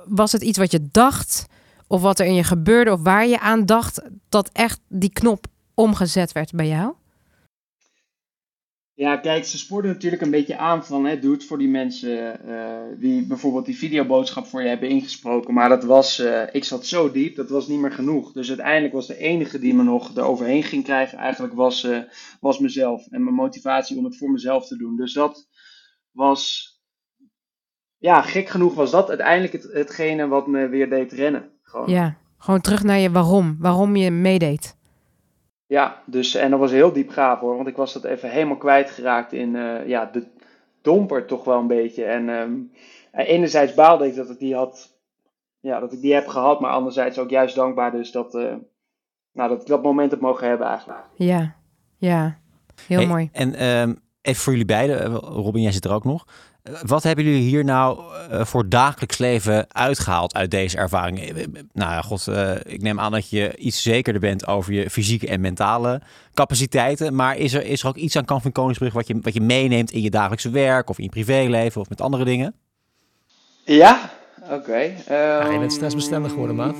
was het iets wat je dacht, of wat er in je gebeurde, of waar je aan dacht, dat echt die knop omgezet werd bij jou? Ja, kijk, ze spoorden natuurlijk een beetje aan van, hè, doe voor die mensen eh, die bijvoorbeeld die videoboodschap voor je hebben ingesproken. Maar dat was, eh, ik zat zo diep, dat was niet meer genoeg. Dus uiteindelijk was de enige die me nog eroverheen ging krijgen, eigenlijk was, eh, was mezelf. En mijn motivatie om het voor mezelf te doen. Dus dat was, ja, gek genoeg was dat uiteindelijk het, hetgene wat me weer deed rennen. Gewoon. Ja, gewoon terug naar je waarom. Waarom je meedeed. Ja, dus, en dat was heel diep gaaf hoor, want ik was dat even helemaal kwijtgeraakt in eh, ja, de domper toch wel een beetje. En ehm, en enerzijds baalde ik dat ik die had ja, dat ik die heb gehad, maar anderzijds ook juist dankbaar dus dat, uh, nou, dat ik dat moment heb mogen hebben eigenlijk. Ja, ja. Heel Hey, mooi. En um, even voor jullie beiden, uh, Robin, jij zit er ook nog. Wat hebben jullie hier nou uh, voor dagelijks leven uitgehaald uit deze ervaring? Nou ja, god, ik neem aan dat je iets zekerder bent over je fysieke en mentale capaciteiten. Maar is er, is er ook iets aan Kamp van Koningsbrug wat je, wat je meeneemt in je dagelijkse werk of in je privéleven of met andere dingen? Ja, oké. Okay. Um, ja, je bent stressbestendig geworden, maat.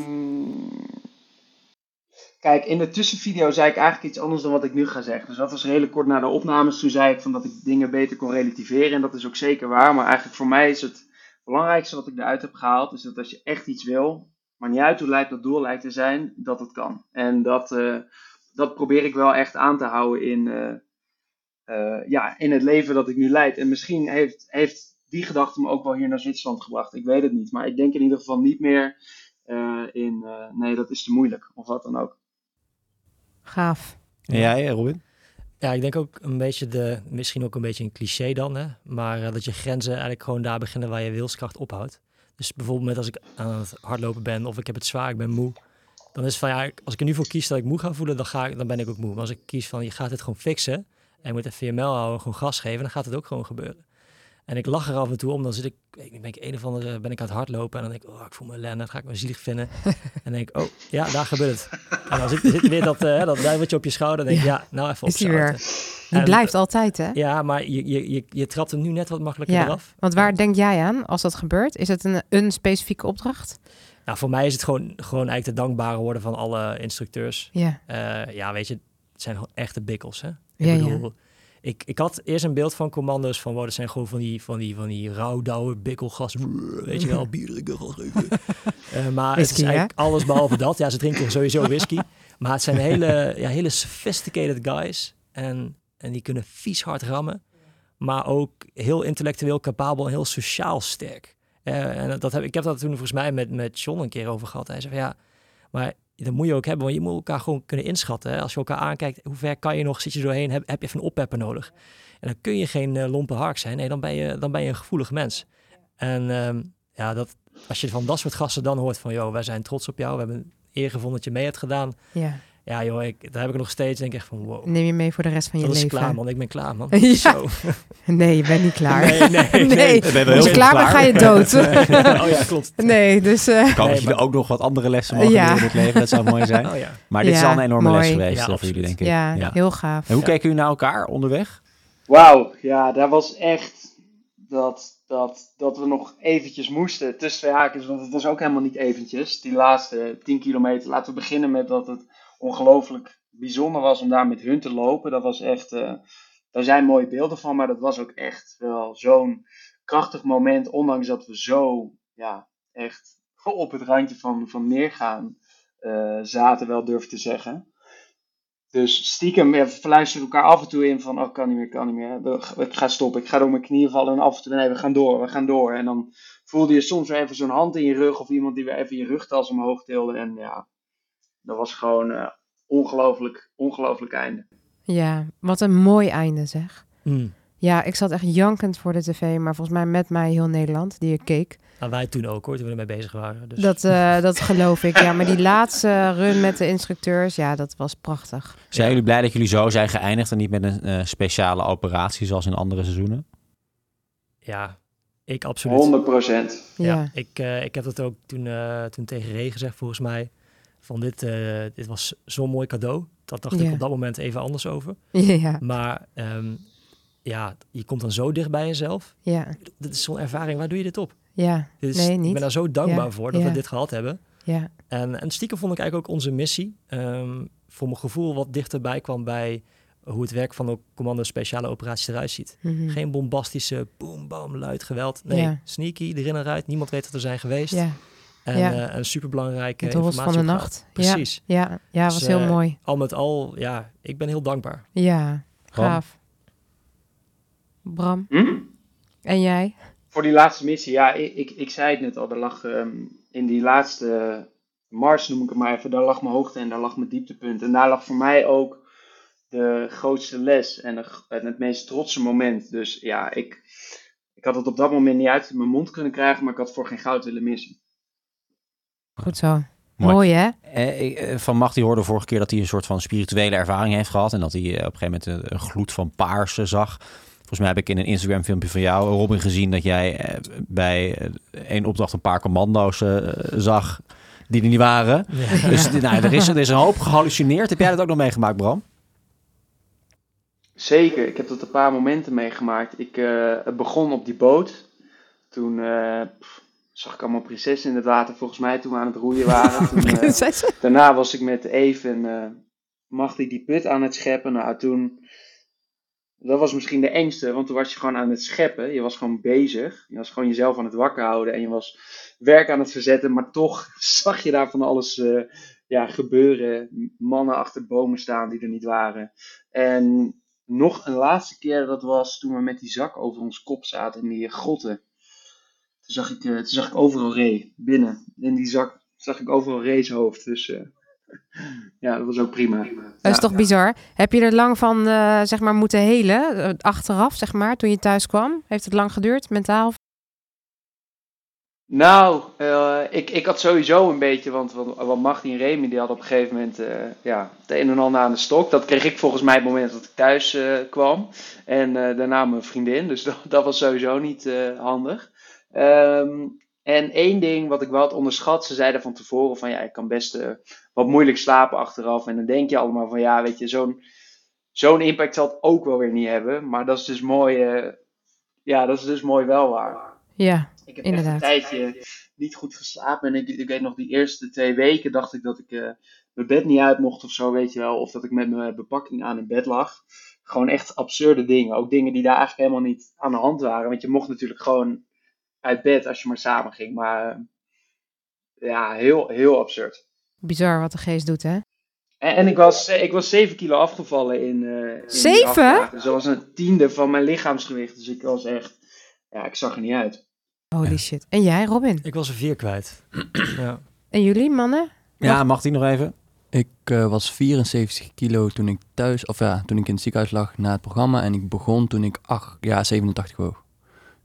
Kijk, in de tussenvideo zei ik eigenlijk iets anders dan wat ik nu ga zeggen. Dus dat was redelijk kort na de opnames. Toen zei ik van dat ik dingen beter kon relativeren. En dat is ook zeker waar. Maar eigenlijk voor mij is het belangrijkste wat ik eruit heb gehaald. Is dat als je echt iets wil, maar niet uit hoe lijkt dat doel lijkt te zijn, dat het kan. En dat, uh, dat probeer ik wel echt aan te houden in, uh, uh, ja, in het leven dat ik nu leid. En misschien heeft, heeft die gedachte me ook wel hier naar Zwitserland gebracht. Ik weet het niet. Maar ik denk in ieder geval niet meer in, nee, dat is te moeilijk. Of wat dan ook. Gaaf. En jij, Robin? Ja, ik denk ook een beetje de, misschien ook een beetje een cliché dan, hè? maar uh, dat je grenzen eigenlijk gewoon daar beginnen waar je wilskracht ophoudt. Dus bijvoorbeeld met als ik aan het hardlopen ben of ik heb het zwaar, ik ben moe, dan is het van ja, als ik er nu voor kies dat ik moe ga voelen, dan, ga ik, dan ben ik ook moe. Maar als ik kies van je gaat het gewoon fixen en je moet even je mel houden, gewoon gas geven, dan gaat het ook gewoon gebeuren. En ik lach er af en toe om, dan zit ik, ik ben ik een of andere, ben ik aan het hardlopen en dan denk ik, oh, ik voel me ellende, dan ga ik me zielig vinden. <laughs> en dan denk ik, oh, ja, daar gebeurt het. En dan zit, zit weer dat, uh, dat duiveltje op je schouder, dan denk ik, ja, nou even die weer. Die En- blijft altijd, hè? Ja, maar je, je, je, je trapt hem nu net wat makkelijker Ja, eraf. Want waar denk jij aan als dat gebeurt? Is het een, een specifieke opdracht? Nou, voor mij is het gewoon, gewoon eigenlijk de dankbare worden van alle instructeurs. Ja. Eh, ja, weet je, het zijn gewoon echte bikkels, hè? Ik Ja, ja. Ik, ik had eerst een beeld van commando's van, wow, dat zijn gewoon van die, van die, van die rauwdouwe bikkelgas, weet je wel, bier drinken. <laughs> Eh, maar het is hè? eigenlijk alles behalve dat. Ja, ze drinken sowieso whisky. Maar het zijn hele, ja, hele sophisticated guys. En, en die kunnen vies hard rammen. Maar ook heel intellectueel capabel en heel sociaal sterk. Eh, en dat heb, ik heb dat toen volgens mij met, met John een keer over gehad. Hij zei van ja, maar dat moet je ook hebben. Want je moet elkaar gewoon kunnen inschatten. Als je elkaar aankijkt, hoe ver kan je nog? Zit je doorheen? Heb, heb je even een oppepper nodig? En dan kun je geen eh, lompe hark zijn. Nee, dan ben je, dan ben je een gevoelig mens. En ehm, ja, dat, als je van dat soort gasten dan hoort van... joh, wij zijn trots op jou. We hebben eer gevonden dat je mee hebt gedaan. Ja. Ja joh, ik, daar heb ik nog steeds denk ik echt van wow. Neem je mee voor de rest van je Dat is leven. klaar man, ik ben klaar man. <laughs> Ja. Zo. Nee, je bent niet klaar. Nee, nee, <laughs> nee. Ben je wel Als heel je klaar bent, ga je dood. <laughs> oh ja, klopt. nee, dus... eh, Ik hoop Nee, dat jullie maar- ook nog wat andere lessen mogen Ja. leren in het leven. Dat zou mooi zijn. Oh ja. Maar dit is al een enorme mooi. les geweest Ja, voor jullie, denk ik. ja, Ja. heel gaaf. En hoe Ja. keken jullie naar elkaar onderweg? Wauw, ja, daar was echt dat, dat, dat we nog eventjes moesten tussen twee haakjes, want het was ook helemaal niet eventjes. Die laatste 10 kilometer, laten we beginnen met dat het ongelooflijk bijzonder was om daar met hun te lopen. Dat was echt, eh, daar zijn mooie beelden van, maar dat was ook echt wel zo'n krachtig moment, ondanks dat we zo, ja, echt <laughs> op het randje van, van neergaan eh, zaten, wel durf te zeggen. Dus stiekem verluisteren we elkaar af en toe in van, oh, kan niet meer, kan niet meer. Ik ga stoppen, ik ga door mijn knieën vallen en af en toe, nee, we gaan door, we gaan door. En dan voelde je soms weer even zo'n hand in je rug of iemand die weer even je rugtas omhoog tilde. En ja, dat was gewoon eh ongelooflijk, ongelooflijk einde. Ja, wat een mooi einde zeg. Hmm. Ja, ik zat echt jankend voor de tv, maar volgens mij met mij heel Nederland, die ik keek. Nou, wij toen ook hoor, toen we ermee bezig waren. Dus. Dat, eh, <laughs> dat geloof ik, ja. Maar die laatste run met de instructeurs, ja, dat was prachtig. Zijn jullie blij dat jullie zo zijn geëindigd en niet met een eh, speciale operatie zoals in andere seizoenen? Ja, ik absoluut. 100 procent. Ja, Ja, ik, eh, ik heb dat ook toen, eh, toen tegen Ray gezegd, volgens mij. Van dit, eh, dit was zo'n mooi cadeau. Dat dacht Ja. ik op dat moment even anders over. <laughs> ja. Maar ehm, ja, je komt dan zo dicht bij jezelf. ja, Dit is zo'n ervaring, waar doe je dit op? ja. Dit is, Nee, Ik niet. ben daar zo dankbaar Ja, voor dat ja. we dit gehad hebben. ja. En, en stiekem vond ik eigenlijk ook onze missie, ehm, voor mijn gevoel, wat dichterbij kwam bij hoe het werk van de commando speciale operaties eruit ziet. Mhm. Geen bombastische boom, bam, luid geweld. Nee, sneaky, erin en eruit. Niemand weet dat we zijn geweest. Ja, En Ja. een superbelangrijke informatie van de nacht. Precies. ja, ja, was Dus, heel eh, mooi. Al met al, ja, ik ben heel dankbaar. Ja, Bram? gaaf. Bram, Hm? en jij? Voor die laatste missie, ja, ik, ik, ik zei het net al, er lag ehm, in die laatste mars, noem ik het maar even, daar lag mijn hoogte en daar lag mijn dieptepunt. En daar lag voor mij ook de grootste les en, de en het meest trotse moment. Dus ja, ik, ik had het op dat moment niet uit mijn mond kunnen krijgen, maar ik had voor geen goud willen missen. Goed zo. Mooi. Mooi, hè? Eh, ik, eh, van Macht die hoorde vorige keer dat hij een soort van spirituele ervaring heeft gehad. En dat hij eh, op een gegeven moment een, een gloed van paars eh, zag. Volgens mij heb ik in een Instagram filmpje van jou, Robin, gezien dat jij bij één opdracht een paar commando's zag die er niet waren. Ja. Dus nou, er, is, er is een hoop gehallucineerd. Heb jij dat ook nog meegemaakt, Bram? Zeker, ik heb tot een paar momenten meegemaakt. Ik, eh, het begon op die boot. Toen eh, pff, zag ik allemaal prinsessen in het water, volgens mij, toen we aan het roeien waren. <laughs> Toen, eh, daarna was ik met Eve en Magdi die put aan het scheppen. Nou, toen... Dat was misschien de engste, want toen was je gewoon aan het scheppen. Je was gewoon bezig. Je was gewoon jezelf aan het wakker houden en je was werk aan het verzetten. Maar toch <laughs> zag je daar van alles eh, ja, gebeuren. Mannen achter bomen staan die er niet waren. En nog een laatste keer, dat was toen we met die zak over ons kop zaten in die grotten. Toen zag ik, eh, toen zag ik overal Ray binnen. In die zak zag ik overal Ray's hoofd. Dus eh, <laughs> ja, dat was ook prima. Dat is Ja. toch bizar. Heb je er lang van, eh, zeg maar, moeten helen? achteraf, zeg maar, toen je thuis kwam? Heeft het lang geduurd, mentaal? Nou, eh, ik, ik had sowieso een beetje, want, want, want Magdi en Remy die hadden op een gegeven moment eh, ja, het een en ander aan de stok. Dat kreeg ik volgens mij op het moment dat ik thuis eh, kwam. En eh, daarna mijn vriendin, dus <laughs> dat, dat was sowieso niet eh, handig. Ehm, en één ding wat ik wel had onderschat, ze zeiden van tevoren van ja, ik kan best eh, wat moeilijk slapen achteraf. En dan denk je allemaal van ja, weet je, zo'n zo'n impact zal het ook wel weer niet hebben. Maar dat is dus mooi, eh, ja, dat is dus mooi wel waar. Ja, Ik heb Inderdaad. echt een tijdje niet goed geslapen. En ik, ik weet nog, die eerste twee weken dacht ik dat ik eh, mijn bed niet uit mocht of zo, weet je wel. Of dat ik met mijn bepakking aan in bed lag. Gewoon echt absurde dingen. Ook dingen die daar eigenlijk helemaal niet aan de hand waren. Want je mocht natuurlijk gewoon uit bed als je maar samen ging. Maar eh, ja, heel, heel absurd. bizar wat de geest doet, hè? En, en ik, was, ik was 7 kilo afgevallen in. eh in Zeven? Dus dat was een tiende van mijn lichaamsgewicht. Dus ik was echt. Ja, ik zag er niet uit. Holy shit. En jij, Robin? Ik was er vier kwijt. <clears throat> ja. En jullie, mannen? Ja, mag die nog even? Ik eh, was 74 kilo toen ik thuis, of ja, toen ik in het ziekenhuis lag na het programma. En ik begon toen ik ach, ja, 87 woog.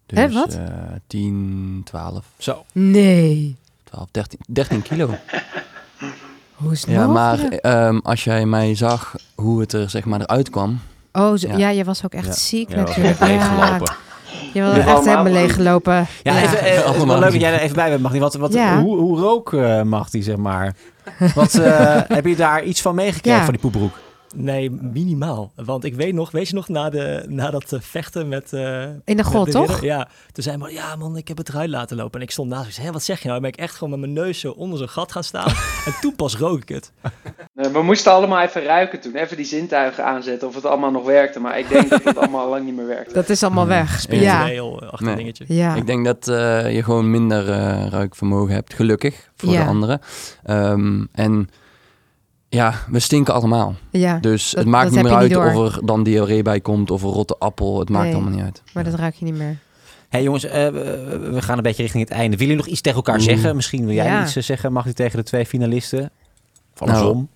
Dus, Hè, wat? eh, 10, 12, Zo. Nee. 12, 13, 13 kilo. Hoe is het ja, maar mogelijk? ehm, als jij mij zag hoe het er zeg maar eruit kwam. Oh, zo- ja. ja. je was ook echt Ja. ziek Ja, natuurlijk. Ja. leeggelopen. Je Ja. echt helemaal leeggelopen. Ja, Ja. Even, eh, het is wel Allemaal. leuk dat jij er even bij bent, Magdi. Wat, wat, Ja. hoe, hoe rook eh mag die, zeg maar? <laughs> Wat, eh, heb je daar iets van meegekregen Ja. van die poepbroek? Nee, minimaal. Want ik weet nog, weet je nog, na, de, na dat eh, vechten met... eh, In de de toch? Ja, toen zei man, ja man, ik heb het eruit laten lopen. En ik stond naast hem. Ik zei, hé, wat zeg je nou? Dan ben ik echt gewoon met mijn neus zo onder zo'n gat gaan staan. <laughs> en toen pas rook ik het. Nee, we moesten allemaal even ruiken toen. Even die zintuigen aanzetten of het allemaal nog werkte. Maar ik denk dat het allemaal al lang niet meer werkt. Dat is allemaal weg. Ja. Spiritueel eh, achter Nee. dingetje. Ja. Ik denk dat je gewoon minder eh, ruikvermogen hebt, gelukkig, voor Ja. de anderen. Ehm, en ja, we stinken allemaal. ja, Dus Dat- het maakt niet meer uit niet of er dan diarree bij komt of een rotte appel. Het maakt Nee. allemaal niet uit. maar dat ruik je niet meer. hey, jongens, eh, we gaan een beetje richting het einde. Willen jullie nog iets tegen elkaar Oeh. zeggen? Misschien wil jij Ja. iets eh, zeggen, mag u tegen de twee finalisten? Van Nou, andersom.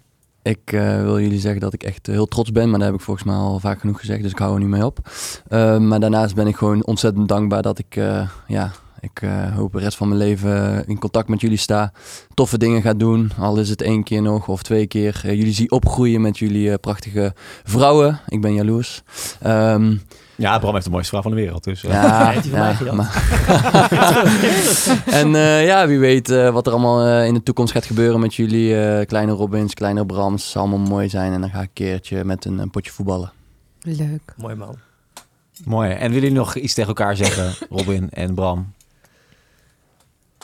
Ik eh, wil jullie zeggen dat ik echt heel trots ben, maar dat heb ik volgens mij al vaak genoeg gezegd, dus ik hou er niet mee op. Eh, maar daarnaast ben ik gewoon ontzettend dankbaar dat ik, eh, ja, ik eh, hoop de rest van mijn leven in contact met jullie sta. Toffe dingen ga doen, al is het één keer nog of twee keer. Eh, jullie zie opgroeien met jullie eh, prachtige vrouwen. Ik ben jaloers. Ehm, Ja, Bram heeft de mooiste vrouw van de wereld. Dus, eh. ja, van mij gejat. <laughs> en eh, ja, wie weet eh, wat er allemaal eh, in de toekomst gaat gebeuren met jullie. eh, kleine Robins, kleine Brams. Het zal allemaal mooi zijn. En dan ga ik een keertje met een, een potje voetballen. Leuk. Mooi man. Mooi. En willen jullie nog iets tegen elkaar zeggen, <laughs> Robin en Bram?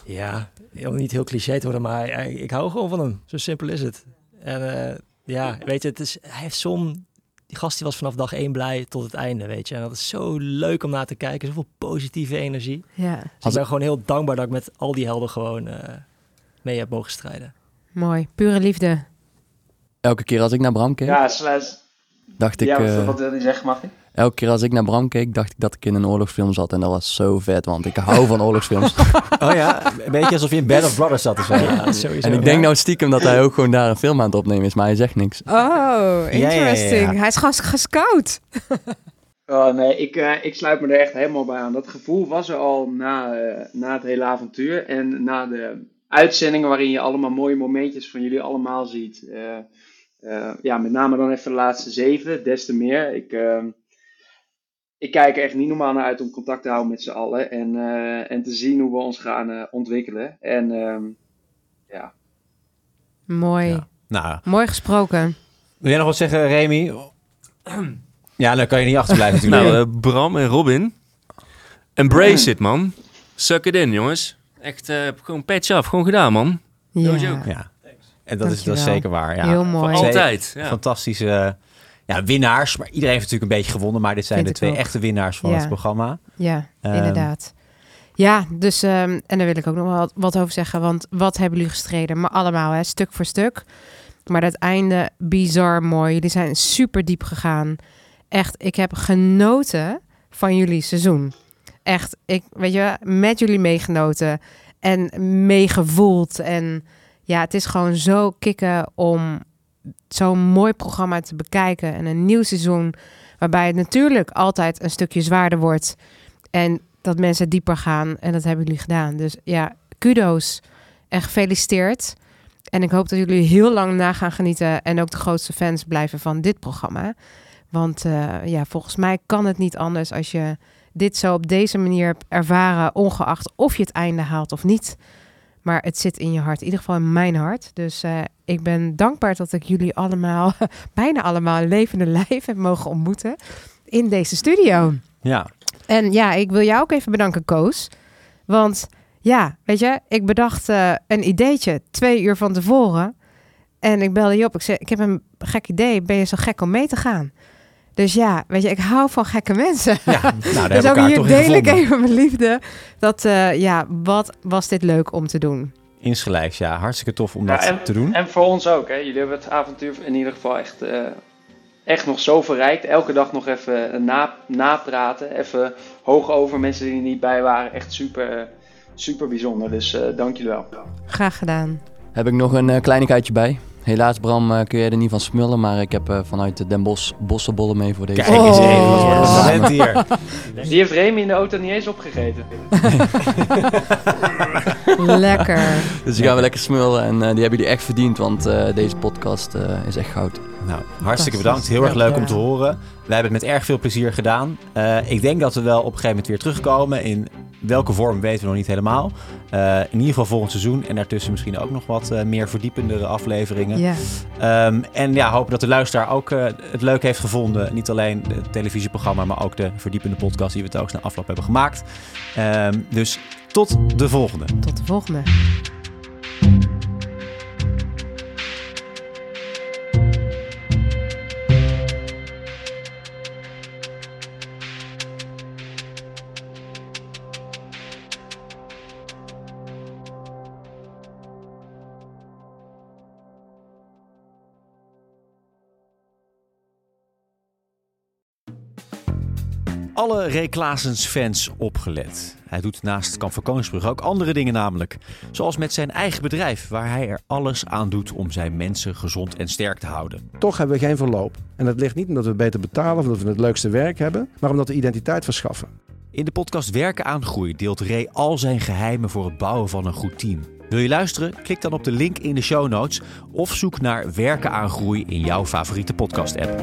Ja, om niet heel cliché te worden, maar ik hou gewoon van hem. Zo simpel is het. En eh, ja, weet je, het is, hij heeft zo'n... Die gast die was vanaf dag één blij tot het einde, weet je. En dat is zo leuk om naar te kijken. Zoveel positieve energie. Ja, Dus Als- ik ben gewoon heel dankbaar dat ik met al die helden gewoon eh, mee heb mogen strijden. mooi. Pure liefde. Elke keer als ik naar Bram keek, Ja, sluis. dacht ik... Ja, wat, eh, wat wil je zeggen, mag ik? Elke keer als ik naar Bram keek, dacht ik dat ik in een oorlogsfilm zat. En dat was zo vet, want ik hou van oorlogsfilms. <laughs> Oh ja, een beetje alsof je in Band of Brothers zat of zo. Ja, sowieso. en ik denk nou stiekem dat hij ook gewoon daar een film aan het opnemen is, maar hij zegt niks. Oh, ja, ja, interesting. ja. Hij is gewoon gescout. <laughs> Oh, nee, ik, eh, ik sluit me er echt helemaal bij aan. Dat gevoel was er al na, eh, na het hele avontuur. En na de uitzendingen waarin je allemaal mooie momentjes van jullie allemaal ziet. Eh, eh, ja, met name dan even de laatste zeven, des te meer. Ik, ehm, ik kijk er echt niet normaal naar uit om contact te houden met z'n allen en, eh, en te zien hoe we ons gaan ontwikkelen. En ehm, ja. Mooi. Ja. Nou, Mooi gesproken. wil jij nog wat zeggen, Remy? <clears throat> Ja, dan kan je niet achterblijven <laughs> natuurlijk. Nou, eh, Bram en Robin. Embrace it, man. Suck it in, jongens. Echt, eh, gewoon patch af. Gewoon gedaan, man. Ja. ja. En dat is, dat is zeker waar. Ja. Heel mooi. Voor altijd. Ja. Fantastische ja, winnaars. Maar iedereen heeft natuurlijk een beetje gewonnen. Maar dit zijn Vind de twee ook. echte winnaars van Ja. het programma. Ja, Ehm. inderdaad. Ja, dus, ehm, en daar wil ik ook nog wel wat, over zeggen. Want wat hebben jullie gestreden? Maar allemaal, hè, stuk voor stuk. Maar het einde, bizar mooi. Jullie zijn super diep gegaan. Echt, ik heb genoten van jullie seizoen. Echt, ik, weet je, met jullie meegenoten en meegevoeld. En ja, het is gewoon zo kicken om zo'n mooi programma te bekijken. En een nieuw seizoen, waarbij het natuurlijk altijd een stukje zwaarder wordt. En dat mensen dieper gaan. En dat hebben jullie gedaan. Dus ja, kudo's en gefeliciteerd. En ik hoop dat jullie heel lang na gaan genieten. En ook de grootste fans blijven van dit programma. Want eh, ja, volgens mij kan het niet anders als je dit zo op deze manier hebt ervaren. Ongeacht of je het einde haalt of niet. Maar het zit in je hart. In ieder geval in mijn hart. Dus eh, ik ben dankbaar dat ik jullie allemaal, <laughs> bijna allemaal, levende lijf heb mogen ontmoeten. In deze studio. Ja, En ja, ik wil jou ook even bedanken, Koos. Want ja, weet je, ik bedacht eh, een ideetje twee uur van tevoren. En ik belde je op. Ik zei, ik heb een gek idee. Ben je zo gek om mee te gaan? Dus ja, weet je, ik hou van gekke mensen. ja. nou, daar <laughs> dus ook hier deel ik even mijn liefde. Dat, eh, ja, wat was dit leuk om te doen? Insgelijks, ja. Hartstikke tof om Ja, dat en, te doen. en voor ons ook. Hè. Jullie hebben het avontuur in ieder geval echt, eh, echt nog zo verrijkt. Elke dag nog even eh, na, napraten. Even hoog over mensen die er niet bij waren. Echt super, super bijzonder. Dus eh dank jullie wel. Graag gedaan. Heb ik nog een eh, kleinigheidje bij. Helaas Bram eh, kun je er niet van smullen, maar ik heb eh, vanuit Den Bosch bossenbollen mee voor deze. Kijk eens even, wat Oh. talent hier. <laughs> Die heeft Remy in de auto niet eens opgegeten. <laughs> Lekker. Dus die gaan we lekker smullen en eh, die hebben jullie echt verdiend, want eh, deze podcast eh, is echt goud. Nou, hartstikke bedankt. Heel erg leuk om te horen. Wij hebben het met erg veel plezier gedaan. Eh, ik denk dat we wel op een gegeven moment weer terugkomen. In welke vorm weten we nog niet helemaal. Eh, in ieder geval volgend seizoen. En daartussen misschien ook nog wat eh, meer verdiependere afleveringen. Ehm, en ja, hopen dat de luisteraar ook het leuk heeft gevonden. Niet alleen het televisieprogramma, maar ook de verdiepende podcast die we telkens na afloop hebben gemaakt. Ehm, dus tot de volgende. Tot de volgende. Alle Ray Klaasens fans opgelet. Hij doet naast Kamp van Koningsbrug ook andere dingen namelijk. Zoals met zijn eigen bedrijf, waar hij er alles aan doet om zijn mensen gezond en sterk te houden. Toch hebben we geen verloop. En dat ligt niet omdat we beter betalen of omdat we het leukste werk hebben, maar omdat we identiteit verschaffen. In de podcast Werken aan Groei deelt Ray al zijn geheimen voor het bouwen van een goed team. Wil je luisteren? Klik dan op de link in de show notes of zoek naar Werken aan Groei in jouw favoriete podcast app.